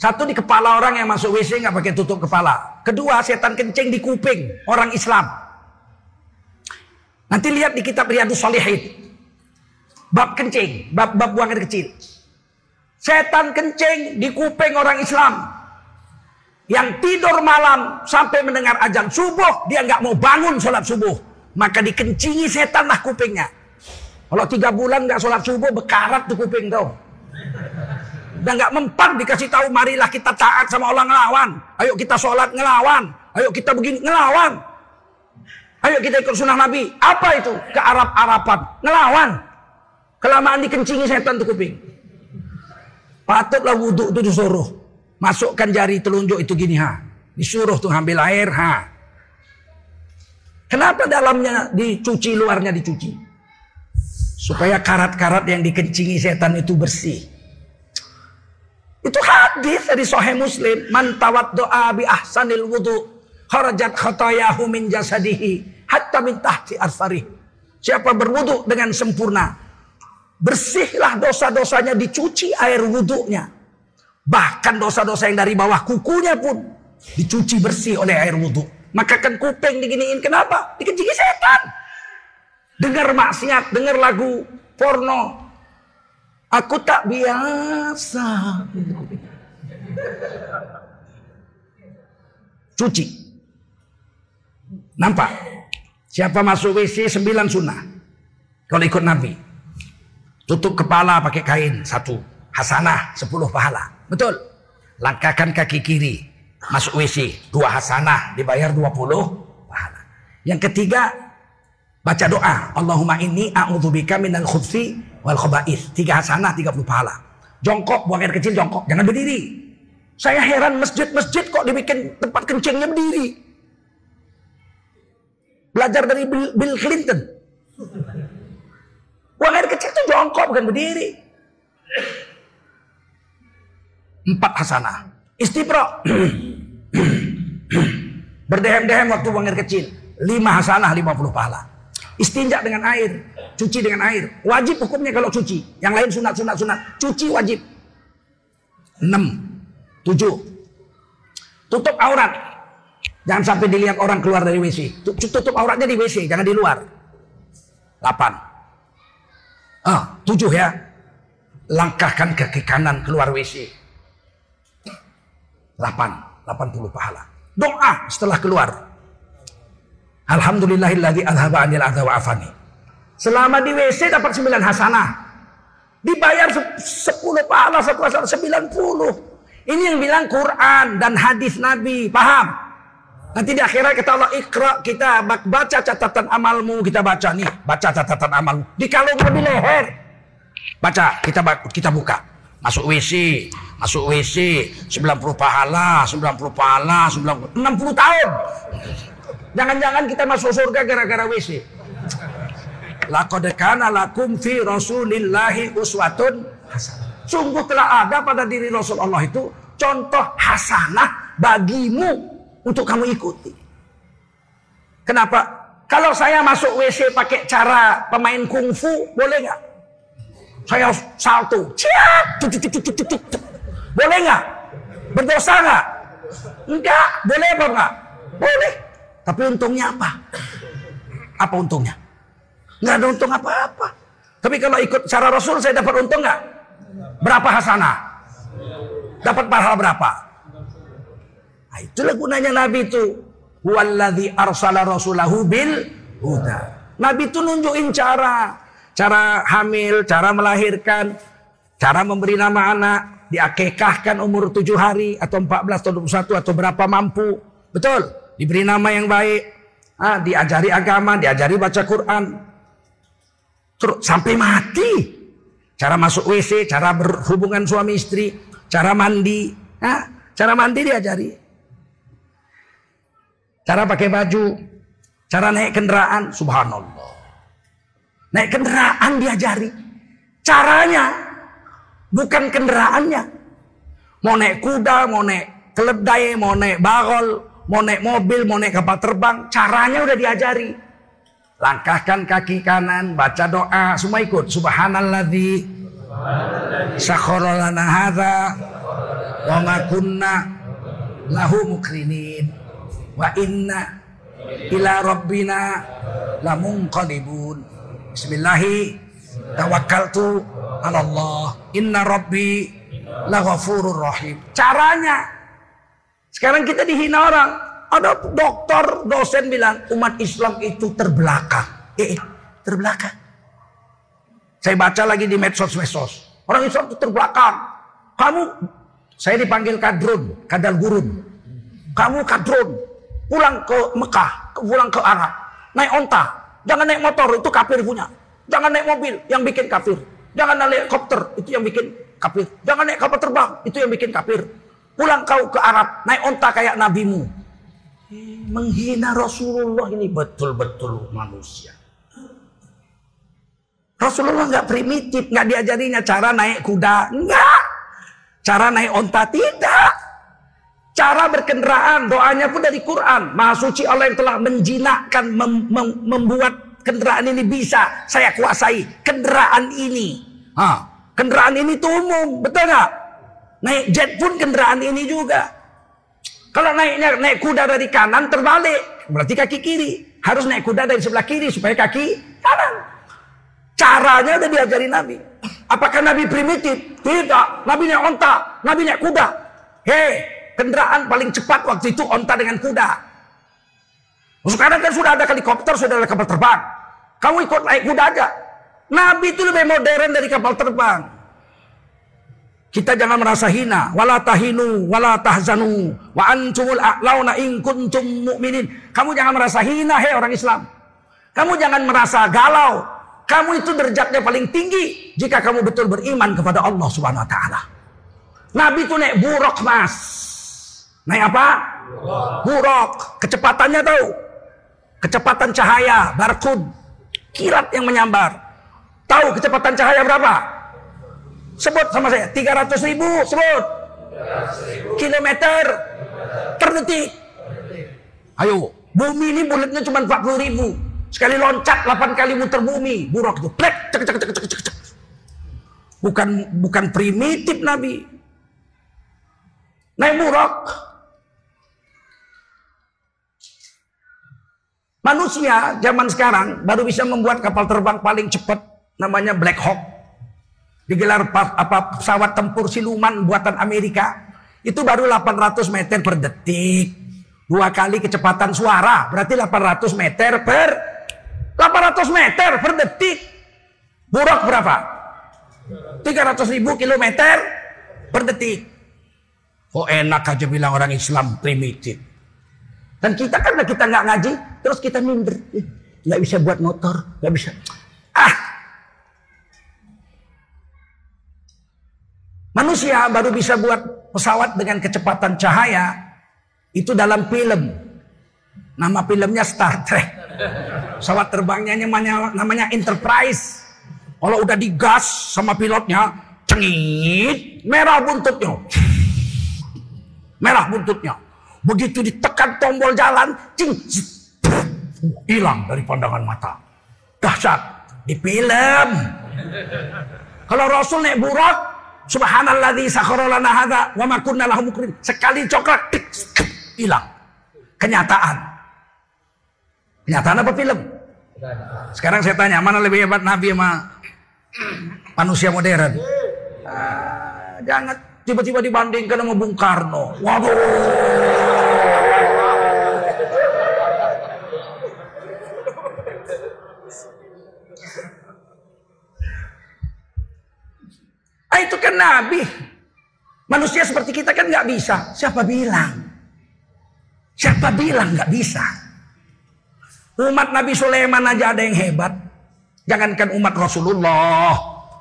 Satu di kepala orang yang masuk WC nggak pakai tutup kepala. Kedua setan kencing di kuping orang Islam. Nanti lihat di kitab Riyadus Salihin. Bab kencing, bab, bab buang air kecil. Setan kencing di kuping orang Islam. Yang tidur malam sampai mendengar ajan subuh, dia nggak mau bangun sholat subuh. Maka dikencingi setan lah kupingnya. Kalau tiga bulan nggak sholat subuh, bekarat tuh kuping tuh. Dan nggak mempan dikasih tahu marilah kita taat sama orang ngelawan. Ayo kita sholat ngelawan. Ayo kita begini ngelawan. Ayo kita ikut sunnah Nabi. Apa itu? Ke Arab-Araban. Ngelawan. Kelamaan dikencingi setan tuh kuping. Patutlah wudhu itu disuruh. Masukkan jari telunjuk itu gini ha. Disuruh tuh ambil air ha. Kenapa dalamnya dicuci, luarnya dicuci? Supaya karat-karat yang dikencingi setan itu bersih. Itu hadis dari Sahih Muslim. Man doa bi ahsanil wudu kharajat khatayahu min jasadihi hatta min tahti arfarih. Siapa berwudu dengan sempurna, bersihlah dosa-dosanya dicuci air wudunya. Bahkan dosa-dosa yang dari bawah kukunya pun dicuci bersih oleh air wudu. Maka kan kuping diginiin kenapa? Dikencingi setan. Dengar maksiat, dengar lagu porno, Aku tak biasa. Cuci. Nampak? Siapa masuk WC sembilan sunnah. Kalau ikut Nabi. Tutup kepala pakai kain satu. Hasanah sepuluh pahala. Betul. Langkahkan kaki kiri. Masuk WC. Dua hasanah. Dibayar dua puluh pahala. Yang ketiga. Baca doa. Allahumma inni a'udzubika minal khubsi wal khobais. Tiga hasanah, tiga puluh pahala. Jongkok, buang air kecil jongkok. Jangan berdiri. Saya heran masjid-masjid kok dibikin tempat kencingnya berdiri. Belajar dari Bill Clinton. Buang air kecil itu jongkok bukan berdiri. Empat hasanah. Istibro. Berdehem-dehem waktu buang air kecil. Lima hasanah, lima puluh pahala. Istinja dengan air. Cuci dengan air. Wajib hukumnya kalau cuci. Yang lain sunat, sunat, sunat. Cuci wajib. Enam. Tujuh. Tutup aurat. Jangan sampai dilihat orang keluar dari WC. Tutup auratnya di WC, jangan di luar. Delapan. Ah, tujuh ya. Langkahkan kaki kanan keluar WC. Delapan. Delapan puluh pahala. Doa setelah keluar. Alhamdulillahilladzi alhaba anil wa afani. Selama di WC dapat 9 hasanah. Dibayar 10 pahala satu hasanah 90. Ini yang bilang Quran dan hadis Nabi. Paham? Nanti di akhirat kata Allah ikra kita baca catatan amalmu kita baca nih baca catatan amalmu. Di kalung di leher. Baca kita kita buka. Masuk WC masuk WC 90 pahala 90 pahala 90 60 tahun. Jangan-jangan kita masuk surga gara-gara WC. Laqad kana lakum fi Rasulillahi uswatun Sungguh telah ada pada diri Rasulullah itu contoh hasanah bagimu untuk kamu ikuti. Kenapa? Kalau saya masuk WC pakai cara pemain kungfu, boleh nggak? Saya salto, boleh nggak? Berdosa nggak? Enggak, boleh apa enggak? Boleh. Tapi untungnya apa? Apa untungnya? Nggak ada untung apa-apa. Tapi kalau ikut cara Rasul saya dapat untung nggak? Berapa hasanah? Dapat pahala berapa? Nah, itulah gunanya Nabi itu. Walladhi arsala rasulahu bil huda. Nabi itu nunjukin cara. Cara hamil, cara melahirkan, cara memberi nama anak, diakekahkan umur tujuh hari atau 14 atau 21 atau berapa mampu. Betul, diberi nama yang baik. Ah, diajari agama, diajari baca Quran. Terus sampai mati. Cara masuk WC, cara berhubungan suami istri, cara mandi. Ah, cara mandi diajari. Cara pakai baju, cara naik kendaraan, subhanallah. Naik kendaraan diajari. Caranya Bukan kendaraannya. Mau naik kuda, mau naik keledai, mau naik bagol, mau naik mobil, mau naik kapal terbang. Caranya udah diajari. Langkahkan kaki kanan, baca doa, semua ikut. Subhanalladzi lana hadza wa ma kunna lahu mukrinin wa inna ila rabbina lamunqalibun. Bismillahirrahmanirrahim. Tawakkaltu Allah. Inna Rabbi laghafurur rahim. Caranya. Sekarang kita dihina orang. Ada dokter, dosen bilang umat Islam itu terbelakang. Eh, eh terbelakang. Saya baca lagi di medsos-medsos. Orang Islam itu terbelakang. Kamu, saya dipanggil kadrun, kadal gurun. Kamu kadrun, pulang ke Mekah, pulang ke Arab. Naik onta, jangan naik motor, itu kafir punya. Jangan naik mobil, yang bikin kafir. Jangan naik helikopter, itu yang bikin kafir. Jangan naik kapal terbang, itu yang bikin kafir. Pulang kau ke Arab, naik onta kayak nabimu. Menghina Rasulullah ini betul-betul manusia. Rasulullah nggak primitif, nggak diajarinya cara naik kuda, nggak. Cara naik onta tidak. Cara berkendaraan, doanya pun dari Quran. Maha suci Allah yang telah menjinakkan, mem mem membuat kendaraan ini bisa saya kuasai. Kendaraan ini. Ha, kendaraan ini tuh umum, betul nggak? Naik jet pun kendaraan ini juga. Kalau naiknya naik kuda dari kanan terbalik, berarti kaki kiri. Harus naik kuda dari sebelah kiri supaya kaki kanan. Caranya udah diajari Nabi. Apakah Nabi primitif? Tidak. Nabi naik onta, Nabi naik kuda. Hei, kendaraan paling cepat waktu itu onta dengan kuda. Sekarang kan sudah ada helikopter, sudah ada kapal terbang. Kamu ikut naik kuda aja. Nabi itu lebih modern dari kapal terbang. Kita jangan merasa hina. Wala tahinu, wala tahzanu. Wa antumul a'launa in kuntum mu'minin. Kamu jangan merasa hina, hei orang Islam. Kamu jangan merasa galau. Kamu itu derajatnya paling tinggi jika kamu betul beriman kepada Allah Subhanahu wa taala. Nabi itu naik buruk, Mas. Naik apa? Buruk. Kecepatannya tahu? Kecepatan cahaya, barcode, kilat yang menyambar. Tahu kecepatan cahaya berapa? Sebut sama saya, 300 ribu, sebut. Kilometer per detik. Ayo, bumi ini bulatnya cuma 40 ribu. Sekali loncat 8 kali muter bumi, buruk itu. Plek, cek, cek, cek, cek, cek. Bukan bukan primitif Nabi. Naik buruk, Manusia zaman sekarang baru bisa membuat kapal terbang paling cepat namanya Black Hawk. Digelar apa pesawat tempur siluman buatan Amerika. Itu baru 800 meter per detik. Dua kali kecepatan suara berarti 800 meter per 800 meter per detik. Buruk berapa? 300 ribu kilometer per detik. Kok enak aja bilang orang Islam primitif. Dan kita kan kita nggak ngaji, terus kita minder. Nggak bisa buat motor, nggak bisa. Ah, manusia baru bisa buat pesawat dengan kecepatan cahaya itu dalam film. Nama filmnya Star Trek. Pesawat terbangnya namanya, namanya Enterprise. Kalau udah digas sama pilotnya, cengit, merah buntutnya. Merah buntutnya. Begitu ditekan tombol jalan, cing, hilang dari pandangan mata. Dahsyat di film. Kalau Rasul naik burak, subhanalladzi sakhara lana hadza wa ma kunna lahu mukrin. Sekali coklat hilang. Kenyataan. Kenyataan apa film? Sekarang saya tanya, mana lebih hebat Nabi sama manusia modern? Ah, jangan tiba-tiba dibandingkan sama Bung Karno. Waduh. Itu kan Nabi. Manusia seperti kita kan nggak bisa. Siapa bilang? Siapa bilang nggak bisa? Umat Nabi Sulaiman aja ada yang hebat. Jangankan umat Rasulullah.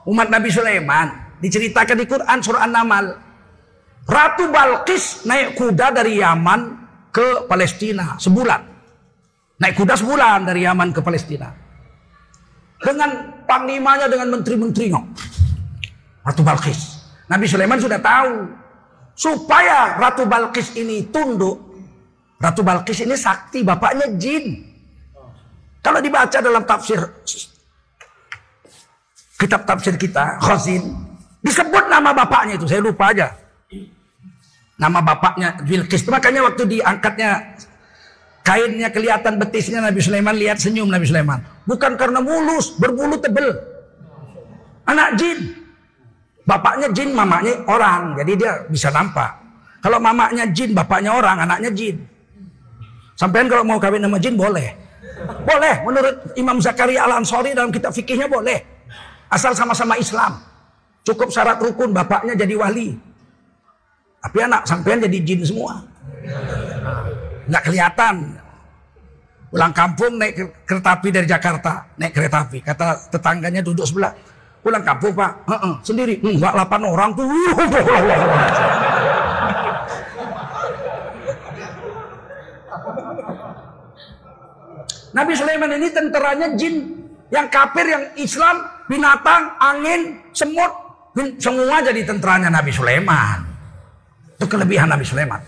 Umat Nabi Sulaiman. Diceritakan di Quran surah An-Naml. Ratu Balkis naik kuda dari Yaman ke Palestina sebulan. Naik kuda sebulan dari Yaman ke Palestina. Dengan panglimanya dengan menteri-menterinya. Ratu Balkis. Nabi Sulaiman sudah tahu. Supaya Ratu Balkis ini tunduk. Ratu Balkis ini sakti, bapaknya jin. Kalau dibaca dalam tafsir kitab tafsir kita, Khazin, disebut nama bapaknya itu, saya lupa aja. Nama bapaknya Bilqis. Makanya waktu diangkatnya kainnya kelihatan betisnya Nabi Sulaiman lihat senyum Nabi Sulaiman. Bukan karena mulus, berbulu tebel. Anak jin. Bapaknya jin, mamanya orang. Jadi dia bisa nampak. Kalau mamanya jin, bapaknya orang, anaknya jin. Sampai kalau mau kawin sama jin boleh. Boleh, menurut Imam Zakaria Al-Ansori dalam kitab fikihnya boleh. Asal sama-sama Islam. Cukup syarat rukun, bapaknya jadi wali. Tapi anak sampean jadi jin semua. Nggak kelihatan. Pulang kampung naik kereta api dari Jakarta. Naik kereta api. Kata tetangganya duduk sebelah. Pulang kampung pak, uh -uh, sendiri. Enggak delapan orang tuh. Nabi Sulaiman ini tentaranya jin yang kafir, yang Islam, binatang, angin, semut, semua jadi tentaranya Nabi Sulaiman. Itu kelebihan Nabi Sulaiman.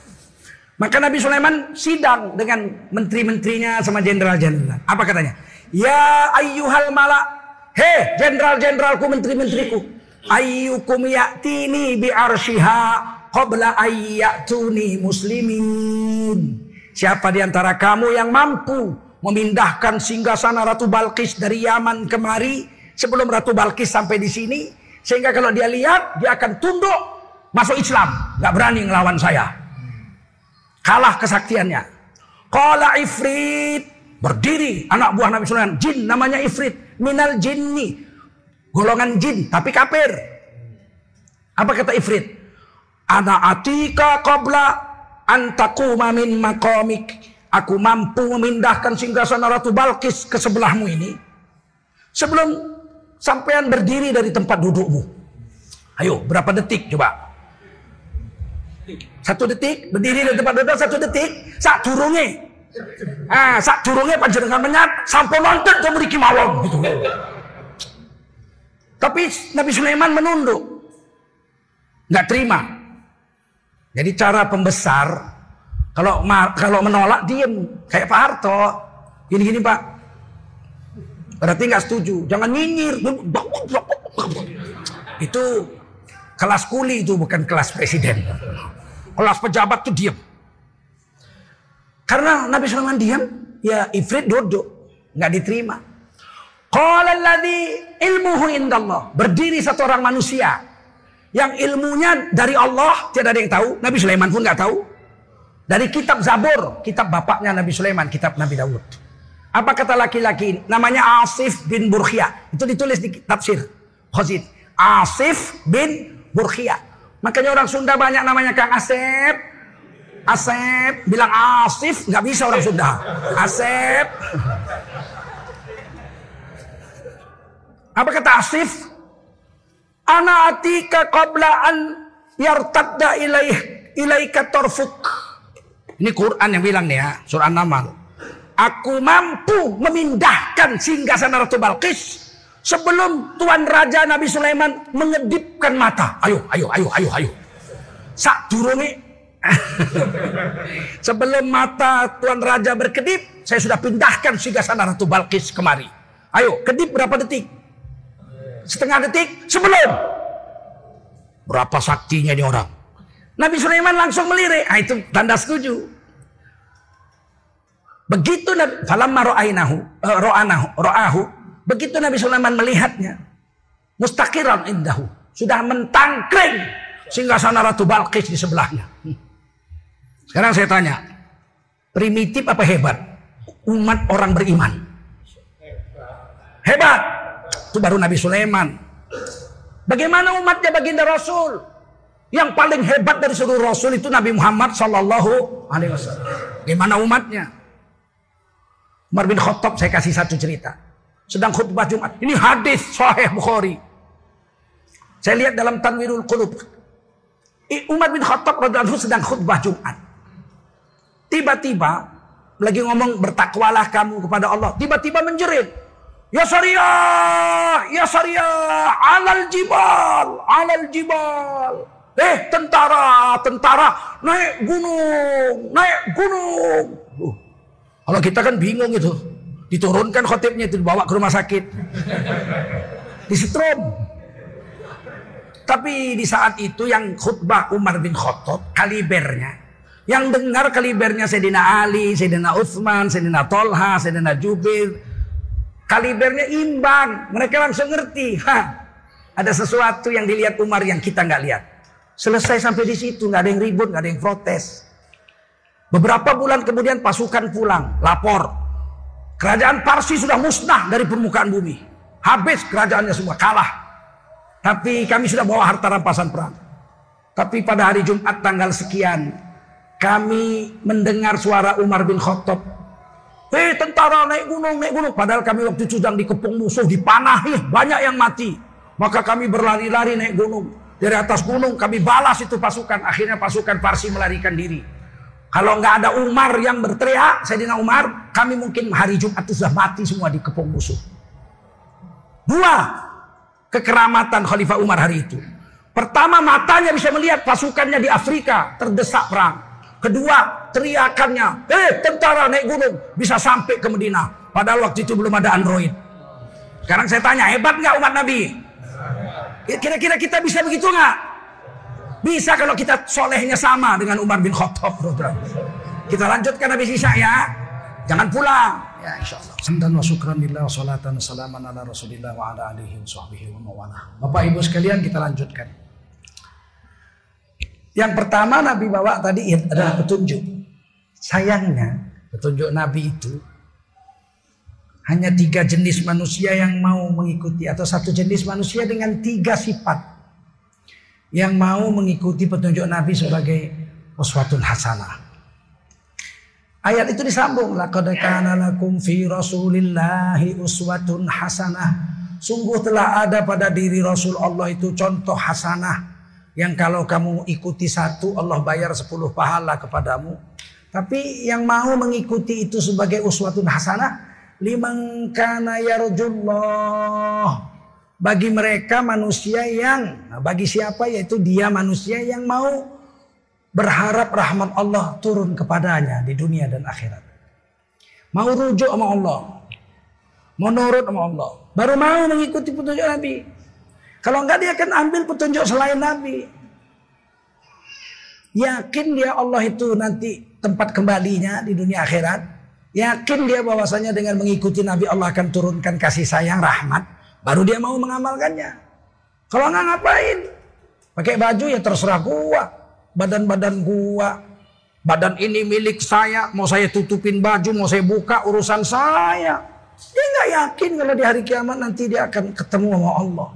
Maka Nabi Sulaiman sidang dengan menteri-menterinya sama jenderal-jenderal. Apa katanya? Ya ayyuhal malak Hei jenderal-jenderalku, menteri-menteriku. Ayyukum ya'tini bi arsyiha qabla ayyatuni muslimin. Siapa di antara kamu yang mampu memindahkan singgasana Ratu Balkis dari Yaman kemari sebelum Ratu Balkis sampai di sini sehingga kalau dia lihat dia akan tunduk masuk Islam, nggak berani ngelawan saya. Kalah kesaktiannya. Qala ifrit berdiri anak buah Nabi Sulaiman, jin namanya ifrit minal jinni. Golongan jin, tapi kafir. Apa kata Ifrit? Ana atika qabla antaku mamin makomik. Aku mampu memindahkan singgasana Ratu Balkis ke sebelahmu ini. Sebelum sampean berdiri dari tempat dudukmu. Ayo, berapa detik coba? Satu detik, berdiri dari tempat duduk satu detik, sak turunnya Ah, sak durunge panjenengan menyat sampai nonton ke mriki mawon gitu. Tapi Nabi Sulaiman menunduk. Nggak terima. Jadi cara pembesar kalau kalau menolak diem kayak Pak Harto. Gini-gini Pak. Berarti nggak setuju. Jangan nyinyir. Itu kelas kuli itu bukan kelas presiden. Kelas pejabat tuh diem. Karena Nabi Sulaiman diam, ya Ifrit duduk, nggak diterima. Qala ilmuhu indallah. Berdiri satu orang manusia yang ilmunya dari Allah tidak ada yang tahu. Nabi Sulaiman pun nggak tahu. Dari kitab Zabur, kitab bapaknya Nabi Sulaiman, kitab Nabi Daud. Apa kata laki-laki ini? Namanya Asif bin Burkhia. Itu ditulis di tafsir Khazid. Asif bin Burkhia. Makanya orang Sunda banyak namanya Kang Asep, Asep bilang Asif nggak bisa orang Sunda. Asep. Apa kata Asif? Ana atika qabla an yartadda ilaih ilaika tarfuk. Ini Quran yang bilang nih ya, surah An-Naml. Aku mampu memindahkan singgasana Ratu Balkis sebelum Tuan Raja Nabi Sulaiman mengedipkan mata. Ayo, ayo, ayo, ayo, ayo. Sak durungi Sebelum mata Tuan Raja berkedip, saya sudah pindahkan Sigasana Ratu Balkis kemari. Ayo, kedip berapa detik? Setengah detik sebelum. Berapa saktinya ini orang? Nabi Sulaiman langsung melirik. Ah, itu tanda setuju. Begitu Nabi falamma ra'ainahu uh, ra'anahu ra'ahu begitu Nabi Sulaiman melihatnya mustaqiran indahu sudah mentangkring sehingga sana Ratu Balkis di sebelahnya. Sekarang saya tanya, primitif apa hebat? Umat orang beriman. Hebat. Itu baru Nabi Sulaiman. Bagaimana umatnya baginda Rasul? Yang paling hebat dari seluruh Rasul itu Nabi Muhammad Sallallahu Alaihi Wasallam. Gimana umatnya? Umar bin Khattab saya kasih satu cerita. Sedang khutbah Jumat. Ini hadis Sahih Bukhari. Saya lihat dalam Tanwirul Qulub. Umar bin Khattab radhiyallahu sedang khutbah Jumat. Tiba-tiba lagi ngomong bertakwalah kamu kepada Allah. Tiba-tiba menjerit. Ya Sariyah, ya Sariyah, alal jibal, alal jibal. Eh tentara, tentara, naik gunung, naik gunung. Uh, kalau kita kan bingung itu. Diturunkan khotibnya itu dibawa ke rumah sakit. Disetrum. Tapi di saat itu yang khutbah Umar bin Khattab kalibernya. Yang dengar kalibernya Sayyidina Ali, Sayyidina Utsman, Sayyidina Tolha, Sayyidina Jubir. Kalibernya imbang. Mereka langsung ngerti. Hah, ada sesuatu yang dilihat Umar yang kita nggak lihat. Selesai sampai di situ, nggak ada yang ribut, nggak ada yang protes. Beberapa bulan kemudian pasukan pulang, lapor. Kerajaan Parsi sudah musnah dari permukaan bumi. Habis kerajaannya semua, kalah. Tapi kami sudah bawa harta rampasan perang. Tapi pada hari Jumat tanggal sekian, kami mendengar suara Umar bin Khattab. Hei tentara naik gunung, naik gunung. Padahal kami waktu itu sedang dikepung musuh, dipanahi, banyak yang mati. Maka kami berlari-lari naik gunung. Dari atas gunung kami balas itu pasukan. Akhirnya pasukan Parsi melarikan diri. Kalau nggak ada Umar yang berteriak, Sayyidina Umar, kami mungkin hari Jumat itu sudah mati semua di kepung musuh. Dua, kekeramatan Khalifah Umar hari itu. Pertama, matanya bisa melihat pasukannya di Afrika terdesak perang. Kedua, teriakannya, eh tentara naik gunung, bisa sampai ke Medina. Padahal waktu itu belum ada Android. Sekarang saya tanya, hebat nggak umat Nabi? Kira-kira kita bisa begitu nggak? Bisa kalau kita solehnya sama dengan Umar bin Khattab. Kita lanjutkan habis isya ya. Jangan pulang. Ya insya Allah. Samdan wa syukran lillah salatan salaman ala rasulillah wa ala alihi wa sahbihi. Bapak ibu sekalian kita lanjutkan. Yang pertama Nabi bawa tadi adalah petunjuk. Sayangnya petunjuk Nabi itu hanya tiga jenis manusia yang mau mengikuti atau satu jenis manusia dengan tiga sifat yang mau mengikuti petunjuk Nabi sebagai uswatun hasanah. Ayat itu disambung laqad kana lakum fi rasulillahi uswatun hasanah. Sungguh telah ada pada diri Rasul Allah itu contoh hasanah yang kalau kamu ikuti satu Allah bayar sepuluh pahala kepadamu. Tapi yang mau mengikuti itu sebagai uswatun hasanah liman kana yarjullah bagi mereka manusia yang nah bagi siapa yaitu dia manusia yang mau berharap rahmat Allah turun kepadanya di dunia dan akhirat. Mau rujuk sama Allah. Mau nurut sama Allah. Baru mau mengikuti petunjuk Nabi. Kalau enggak dia akan ambil petunjuk selain Nabi. Yakin dia Allah itu nanti tempat kembalinya di dunia akhirat. Yakin dia bahwasanya dengan mengikuti Nabi Allah akan turunkan kasih sayang rahmat Baru dia mau mengamalkannya. Kalau nggak ngapain? Pakai baju ya terserah gua. Badan-badan gua. Badan ini milik saya. Mau saya tutupin baju, mau saya buka urusan saya. Dia nggak yakin kalau di hari kiamat nanti dia akan ketemu sama Allah.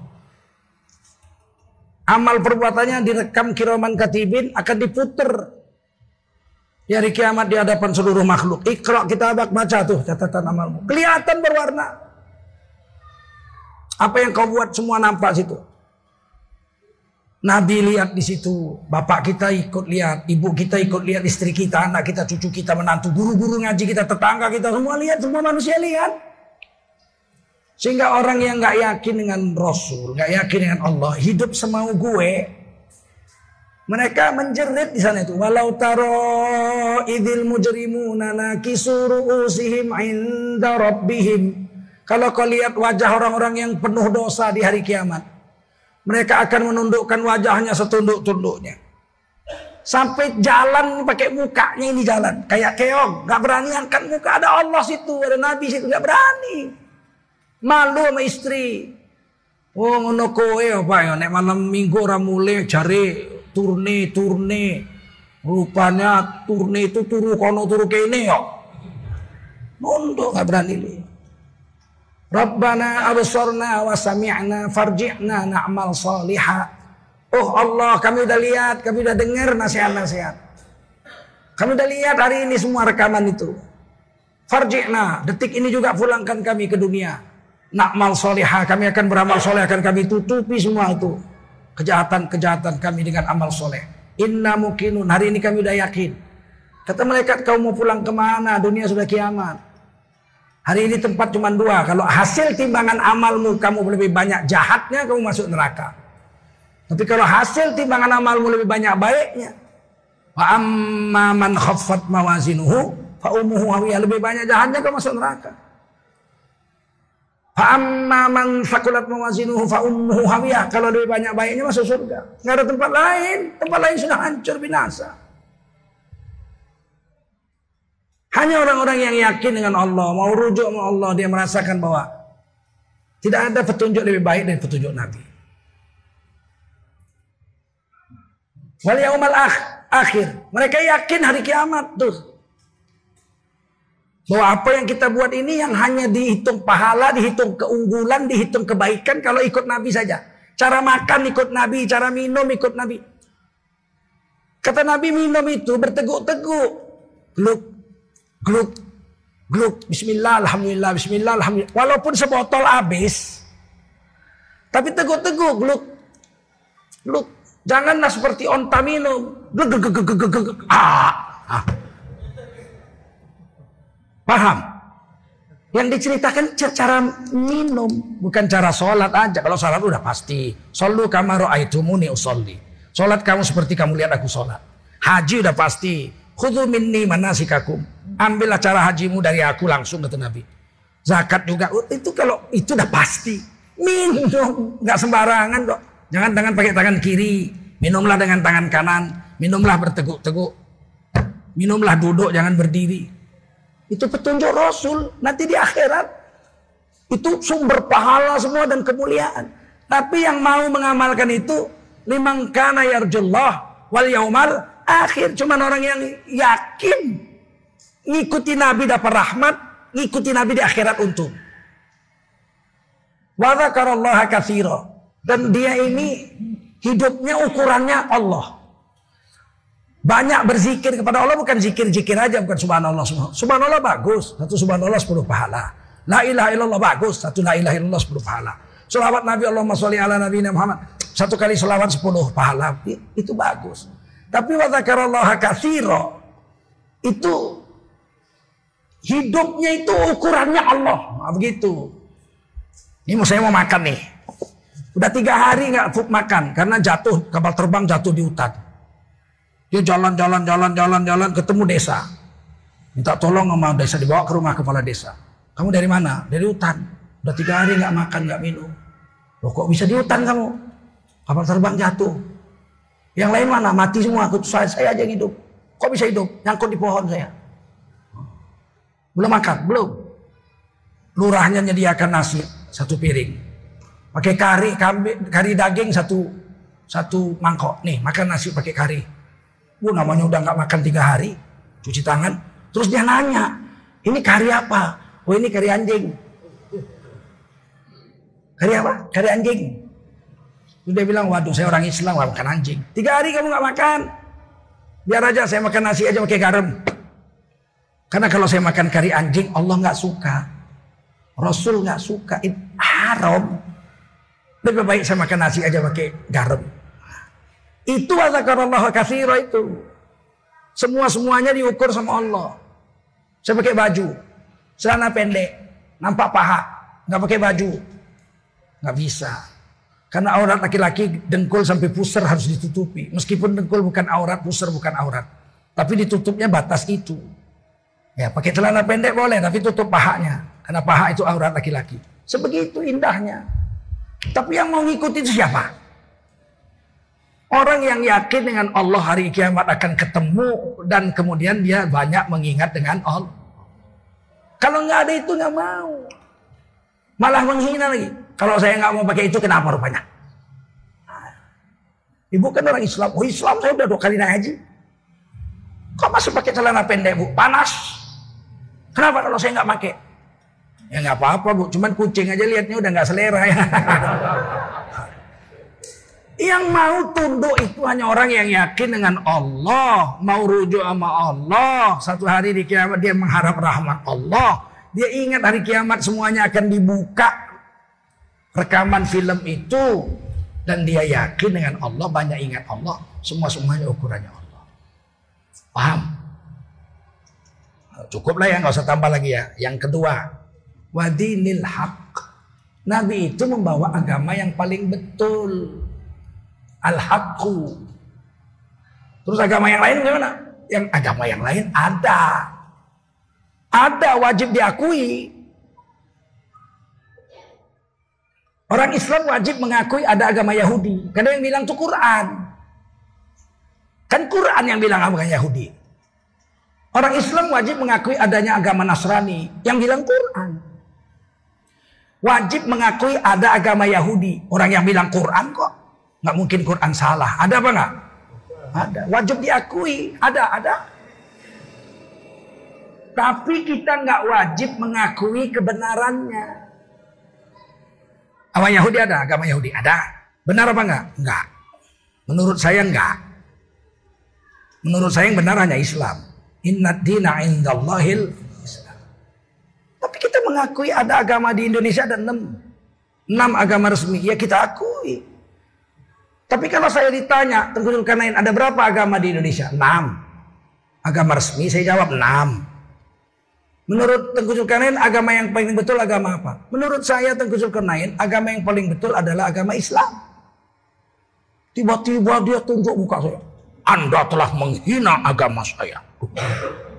Amal perbuatannya direkam kiraman katibin akan diputer di hari kiamat di hadapan seluruh makhluk. Ikhra kita baca tuh catatan amalmu. Kelihatan berwarna. Apa yang kau buat semua nampak situ. Nabi lihat di situ, bapak kita ikut lihat, ibu kita ikut lihat, istri kita, anak kita, cucu kita, menantu, guru-guru ngaji kita, tetangga kita, semua lihat, semua manusia lihat. Sehingga orang yang nggak yakin dengan Rasul, nggak yakin dengan Allah, hidup semau gue, Mereka menjerit di sana itu. Walau taro idil mujrimuna nakisuru usihim inda rabbihim. Kalau kau lihat wajah orang-orang yang penuh dosa di hari kiamat. Mereka akan menundukkan wajahnya setunduk-tunduknya. Sampai jalan pakai mukanya ini jalan. Kayak keong. Gak berani angkat muka. Ada Allah situ. Ada Nabi situ. Gak berani. Malu sama istri. Oh ngono kowe apa ya nek malam minggu ora mulai cari turne turne. Rupanya turne itu turu kono turu kene ya Mondo nggak berani li Rabbana absorna wa sami'na farji'na na'mal salihah Oh Allah kami udah lihat kami udah dengar nasihat-nasihat. Kami udah lihat hari ini semua rekaman itu. Farji'na detik ini juga pulangkan kami ke dunia Na'mal solihah kami akan beramal soleh akan kami tutupi semua itu kejahatan-kejahatan kami dengan amal soleh. Inna mukinun. Hari ini kami udah yakin. Kata malaikat kau mau pulang ke mana? Dunia sudah kiamat. Hari ini tempat cuma dua. Kalau hasil timbangan amalmu kamu lebih banyak jahatnya kamu masuk neraka. Tapi kalau hasil timbangan amalmu lebih banyak baiknya. Wa amma man khaffat mawazinuhu fa umuhu Lebih banyak jahatnya kamu masuk neraka. Fa'amma man sakulat mawazinuhu fa hawiyah. Kalau lebih banyak baiknya masuk surga. Nggak ada tempat lain. Tempat lain sudah hancur binasa. Hanya orang-orang yang yakin dengan Allah, mau rujuk sama Allah, dia merasakan bahwa tidak ada petunjuk lebih baik dari petunjuk Nabi. Wal yaumal akhir. Mereka yakin hari kiamat tuh. Bahwa apa yang kita buat ini yang hanya dihitung pahala, dihitung keunggulan, dihitung kebaikan kalau ikut Nabi saja. Cara makan ikut Nabi, cara minum ikut Nabi. Kata Nabi minum itu berteguk-teguk. Gluk, gluk, gluk. Bismillah, Alhamdulillah, Bismillah, Alhamdulillah. Walaupun sebotol habis. Tapi teguk-teguk, gluk, gluk. Janganlah seperti onta minum. Gluk, gluk, gluk, gluk, gluk, gluk. Ah, ah. Paham? Yang diceritakan cara minum, bukan cara sholat aja. Kalau sholat udah pasti. Solu kamaru aitumuni usolli. Sholat kamu seperti kamu lihat aku sholat. Haji udah pasti. Khudu minni manasikakum. Ambillah cara hajimu dari aku langsung kata Nabi. Zakat juga. Oh, itu kalau itu udah pasti. Minum. Nggak sembarangan kok. Jangan tangan pakai tangan kiri. Minumlah dengan tangan kanan. Minumlah berteguk-teguk. Minumlah duduk, jangan berdiri. Itu petunjuk Rasul. Nanti di akhirat. Itu sumber pahala semua dan kemuliaan. Tapi yang mau mengamalkan itu. Limang kana yarjullah wal yaumal akhir. Cuman orang yang yakin. Ngikuti Nabi dapat rahmat. Ngikuti Nabi di akhirat untung. Wa zakarallaha Dan dia ini hidupnya ukurannya Allah. Banyak berzikir kepada Allah bukan zikir-zikir aja, bukan subhanallah. Subhanallah bagus, satu subhanallah sepuluh pahala. La ilaha illallah bagus, satu la ilaha illallah sepuluh pahala. Salawat Nabi Allahumma sholli ala Nabi Muhammad. Satu kali salawat sepuluh pahala. Itu bagus. Tapi wa dzakarallaha katsira. Itu hidupnya itu ukurannya Allah. Nah, begitu. Ini mau saya mau makan nih. Udah tiga hari nggak makan karena jatuh kapal terbang jatuh di hutan. Dia jalan-jalan, jalan-jalan, jalan, ketemu desa. Minta tolong sama desa, dibawa ke rumah kepala desa. Kamu dari mana? Dari hutan. Udah tiga hari nggak makan, nggak minum. Loh kok bisa di hutan kamu? Kapal terbang jatuh. Yang lain mana? Mati semua. Saya, saya aja yang hidup. Kok bisa hidup? Nyangkut di pohon saya. Belum makan? Belum. Lurahnya menyediakan nasi satu piring. Pakai kari, kari daging satu satu mangkok. Nih, makan nasi pakai kari. Bu namanya udah nggak makan tiga hari, cuci tangan. Terus dia nanya, ini kari apa? Oh ini kari anjing. Kari apa? Kari anjing. Terus dia bilang, waduh saya orang Islam gak makan anjing. Tiga hari kamu nggak makan. Biar aja saya makan nasi aja pakai garam. Karena kalau saya makan kari anjing, Allah nggak suka. Rasul nggak suka. Itu haram. Lebih baik saya makan nasi aja pakai garam. Itu Allah kathira itu. Semua-semuanya diukur sama Allah. Saya pakai baju. Celana pendek. Nampak paha. Nggak pakai baju. Nggak bisa. Karena aurat laki-laki dengkul sampai pusar harus ditutupi. Meskipun dengkul bukan aurat, pusar bukan aurat. Tapi ditutupnya batas itu. Ya pakai celana pendek boleh, tapi tutup pahanya. Karena paha itu aurat laki-laki. Sebegitu indahnya. Tapi yang mau ngikuti itu siapa? Orang yang yakin dengan Allah hari kiamat akan ketemu dan kemudian dia banyak mengingat dengan Allah. Kalau nggak ada itu nggak mau. Malah menghina lagi. Kalau saya nggak mau pakai itu kenapa rupanya? Ibu kan orang Islam. Oh Islam saya udah dua kali naik haji. Kok masih pakai celana pendek bu? Panas. Kenapa kalau saya nggak pakai? Ya nggak apa-apa bu. Cuman kucing aja liatnya udah nggak selera ya. Yang mau tunduk itu hanya orang yang yakin dengan Allah, mau rujuk sama Allah. Satu hari di kiamat dia mengharap rahmat Allah. Dia ingat hari kiamat semuanya akan dibuka rekaman film itu dan dia yakin dengan Allah banyak ingat Allah. Semua semuanya ukurannya Allah. Paham? Cukuplah ya nggak usah tambah lagi ya. Yang kedua, wadinil haq. Nabi itu membawa agama yang paling betul al-haqqu. Terus agama yang lain gimana? Yang agama yang lain ada. Ada wajib diakui. Orang Islam wajib mengakui ada agama Yahudi. Karena yang bilang itu Quran. Kan Quran yang bilang agama Yahudi. Orang Islam wajib mengakui adanya agama Nasrani. Yang bilang Quran. Wajib mengakui ada agama Yahudi. Orang yang bilang Quran kok. Nggak mungkin Quran salah. Ada apa nggak? Ada. Wajib diakui. Ada, ada. Tapi kita nggak wajib mengakui kebenarannya. Agama Yahudi ada, agama Yahudi ada. Benar apa enggak? Enggak. Menurut saya enggak. Menurut saya yang benar hanya Islam. Inna dina indallahil Islam. Tapi kita mengakui ada agama di Indonesia ada enam. Enam agama resmi. Ya kita akui. Tapi kalau saya ditanya, Tengku Zulkarnain ada berapa agama di Indonesia? Enam. Agama resmi, saya jawab enam. Menurut Tengku Zulkarnain, agama yang paling betul agama apa? Menurut saya Tengku Zulkarnain, agama yang paling betul adalah agama Islam. Tiba-tiba dia tunjuk muka saya. Anda telah menghina agama saya.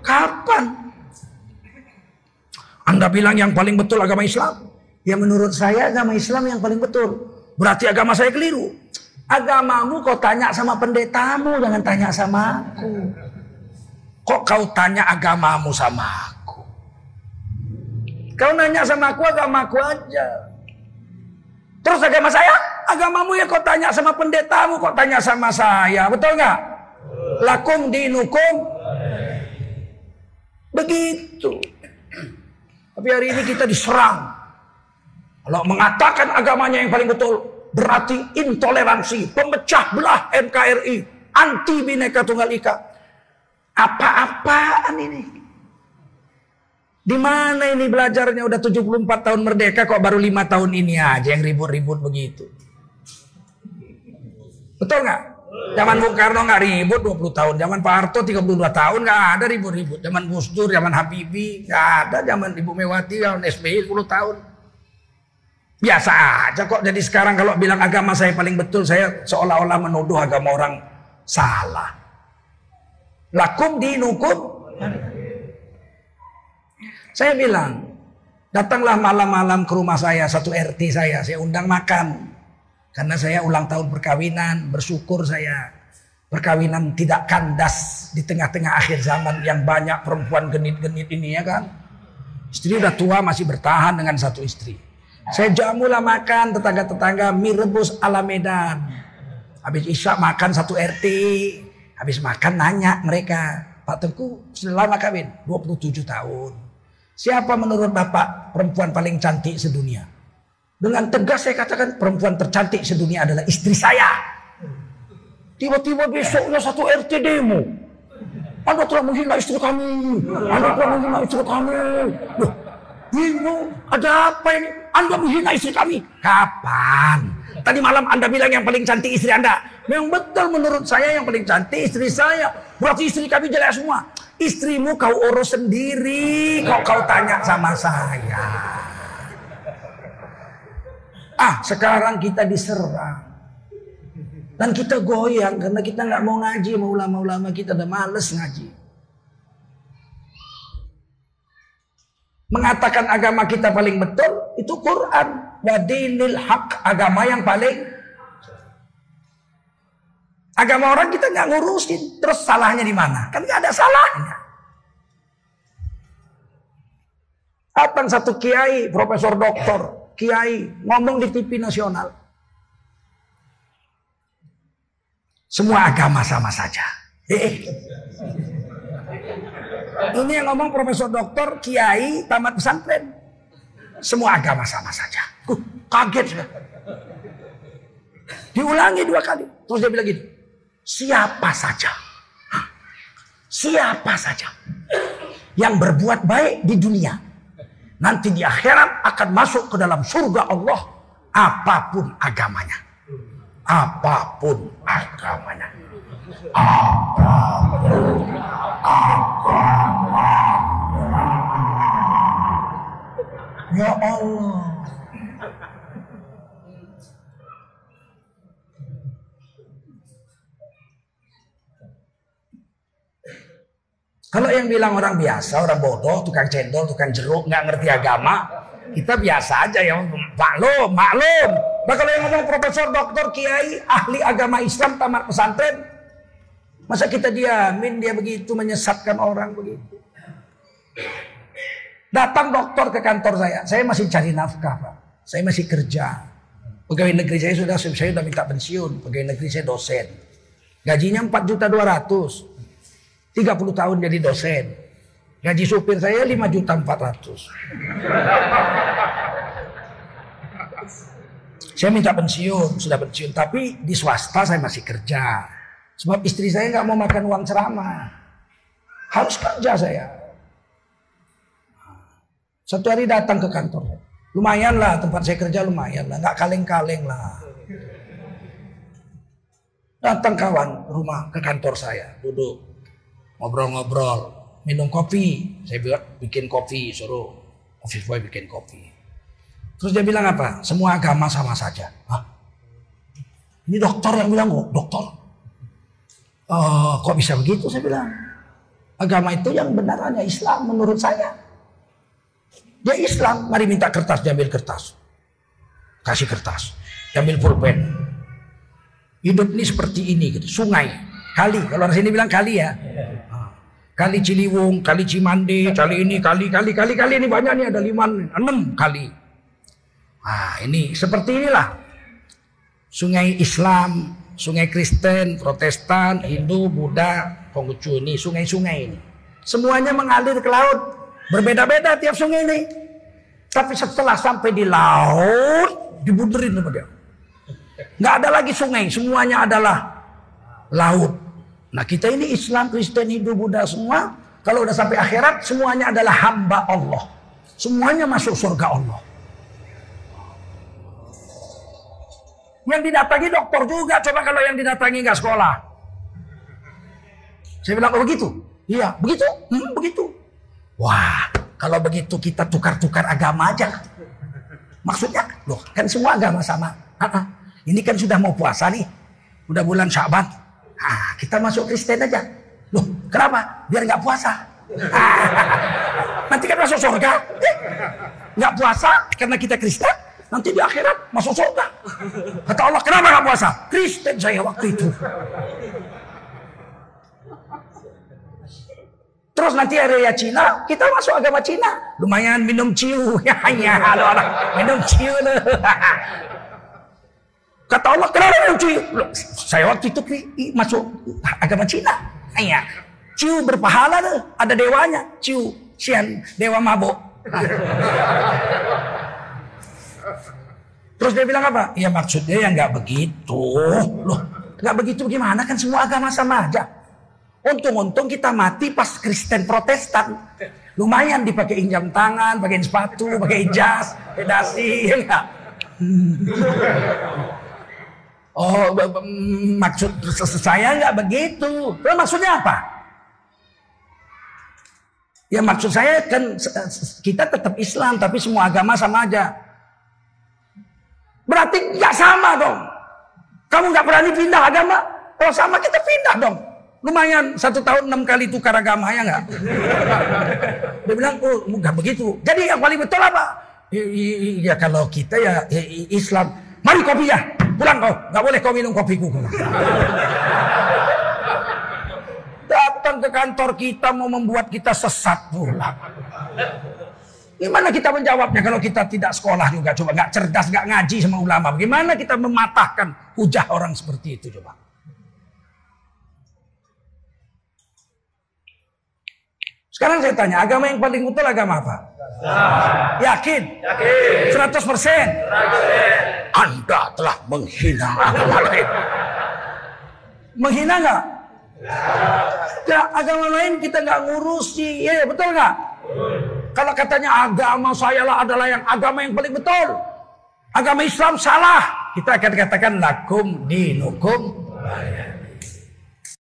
Kapan? Anda bilang yang paling betul agama Islam? Ya menurut saya agama Islam yang paling betul. Berarti agama saya keliru. Agamamu kau tanya sama pendetamu, jangan tanya sama aku. Kok kau tanya agamamu sama aku? Kau nanya sama aku, agamaku aja. Terus agama saya? Agamamu ya kau tanya sama pendetamu, kok tanya sama saya. Betul nggak? Lakum dinukum. Begitu. Tapi hari ini kita diserang. Kalau mengatakan agamanya yang paling betul, berarti intoleransi, pemecah belah NKRI, anti bineka tunggal ika. Apa-apaan ini? Di mana ini belajarnya udah 74 tahun merdeka kok baru lima tahun ini aja yang ribut-ribut begitu. Betul nggak? Zaman Bung Karno nggak ribut 20 tahun, zaman Pak Harto 32 tahun nggak ada ribut-ribut. Zaman Gus Dur, zaman Habibie nggak ada, zaman Ibu Mewati, zaman SBY 10 tahun. Biasa aja kok. Jadi sekarang kalau bilang agama saya paling betul, saya seolah-olah menuduh agama orang salah. Lakum dinukum. Saya bilang, datanglah malam-malam ke rumah saya, satu RT saya, saya undang makan. Karena saya ulang tahun perkawinan, bersyukur saya. Perkawinan tidak kandas di tengah-tengah akhir zaman yang banyak perempuan genit-genit ini ya kan. Istri udah tua masih bertahan dengan satu istri. Saya jamulah makan tetangga-tetangga mie rebus ala Medan. Habis Isya makan satu RT. Habis makan nanya mereka. Pak Tengku selama kawin 27 tahun. Siapa menurut Bapak perempuan paling cantik sedunia? Dengan tegas saya katakan perempuan tercantik sedunia adalah istri saya. Tiba-tiba besoknya satu RT demo. Anda telah menghina istri kami. Anda telah menghina istri kami. Loh, bingung. Ada apa ini? Anda menghina istri kami. Kapan? Tadi malam Anda bilang yang paling cantik istri Anda. Memang betul menurut saya yang paling cantik istri saya. Berarti istri kami jelek semua. Istrimu kau urus sendiri. Kok kau tanya sama saya? Ah, sekarang kita diserang. Dan kita goyang karena kita nggak mau ngaji mau ulama-ulama kita udah males ngaji. Mengatakan agama kita paling betul itu Quran. Wadinil hak agama yang paling agama orang kita nggak ngurusin. Terus salahnya di mana? Kan nggak ada salahnya. Datang satu kiai, profesor doktor, kiai ngomong di TV nasional. Semua agama sama saja. Eh, eh. Ini yang ngomong profesor doktor, kiai, tamat pesantren. Semua agama sama saja. Uh, kaget. Diulangi dua kali. Terus dia bilang gini. Siapa saja. Siapa saja. Yang berbuat baik di dunia nanti di akhirat akan masuk ke dalam surga Allah apa pun agamanya. Apa pun agamanya. Ya Allah. Kalau yang bilang orang biasa, orang bodoh, tukang cendol, tukang jeruk, nggak ngerti agama, kita biasa aja ya, maklum, maklum. Nah kalau yang ngomong profesor, dokter, kiai, ahli agama Islam, tamat pesantren, masa kita diamin dia begitu menyesatkan orang begitu. Datang dokter ke kantor saya, saya masih cari nafkah pak, saya masih kerja. Pegawai negeri saya sudah, saya sudah minta pensiun, pegawai negeri saya dosen. Gajinya 4 juta 200. 30 tahun jadi dosen. Gaji supir saya 5 juta 400. Saya minta pensiun, sudah pensiun. Tapi di swasta saya masih kerja. Sebab istri saya nggak mau makan uang ceramah. Harus kerja saya. Satu hari datang ke kantor. Lumayan lah tempat saya kerja lumayan lah. Nggak kaleng-kaleng lah. Datang kawan rumah ke kantor saya. Duduk ngobrol-ngobrol, minum kopi. Saya bikin kopi, suruh office boy bikin kopi. Terus dia bilang apa? Semua agama sama saja. Hah? Ini dokter yang bilang kok, dokter. Uh, kok bisa begitu? Saya bilang. Agama itu yang benar hanya Islam menurut saya. Dia Islam, mari minta kertas, diambil kertas. Kasih kertas, diambil pulpen. Hidup ini seperti ini gitu, sungai, kali. Kalau orang sini bilang kali ya. Kali Ciliwung, kali Cimande, kali ini, kali, kali, kali, kali ini banyak nih ada lima, enam kali. Nah ini seperti inilah. Sungai Islam, sungai Kristen, Protestan, Hindu, Buddha, Konghucu ini sungai-sungai ini. Semuanya mengalir ke laut. Berbeda-beda tiap sungai ini. Tapi setelah sampai di laut, dibuderin sama dia. Nggak ada lagi sungai, semuanya adalah laut. Nah kita ini Islam, Kristen, Hindu, Buddha semua. Kalau udah sampai akhirat semuanya adalah hamba Allah. Semuanya masuk surga Allah. Yang didatangi dokter juga. Coba kalau yang didatangi nggak sekolah. Saya bilang, oh begitu? Iya, begitu? Hmm, begitu. Wah, kalau begitu kita tukar-tukar agama aja. Maksudnya, loh kan semua agama sama. Ini kan sudah mau puasa nih. Udah bulan Syaban. Ah, kita masuk Kristen aja. Loh, kenapa? Biar nggak puasa. nanti kan masuk surga. Eh, nggak puasa karena kita Kristen. Nanti di akhirat masuk surga. Kata Allah, kenapa nggak puasa? Kristen saya waktu itu. Terus nanti area Cina, kita masuk agama Cina. Lumayan minum ciu. Ya, ya, minum ciu. Kata Allah, kenapa yang ciu? Saya waktu itu masuk agama Cina. Iya. Ciu berpahala. Ada dewanya. Ciu. Sian. Dewa mabuk. Terus dia bilang apa? Ya maksudnya ya nggak begitu. Loh, nggak begitu gimana? Kan semua agama sama aja. Untung-untung kita mati pas Kristen Protestan. Lumayan dipakai jam tangan, pakai sepatu, pakai jas, pedasi, ya enggak? Oh, maksud saya nggak begitu. Lalu maksudnya apa? Ya maksud saya kan kita tetap Islam, tapi semua agama sama aja. Berarti nggak sama dong. Kamu nggak berani pindah agama? Kalau sama kita pindah dong. Lumayan satu tahun enam kali tukar agama ya nggak? Dia bilang, oh nggak begitu. Jadi yang paling betul apa? Ya kalau kita ya Islam. Mari kopi ya, pulang kau. Nggak boleh kau minum kopiku. Datang ke kantor kita mau membuat kita sesat pula. Gimana kita menjawabnya kalau kita tidak sekolah juga coba nggak cerdas nggak ngaji sama ulama? Bagaimana kita mematahkan hujah orang seperti itu coba? Sekarang saya tanya, agama yang paling betul agama apa? Yakin? Yakin. 100 persen? Anda telah menghina agama lain. Menghina nggak? Ya, agama lain kita nggak ngurusi, ya betul nggak? Kalau katanya agama saya lah adalah yang agama yang paling betul. Agama Islam salah. Kita akan katakan lakum dinukum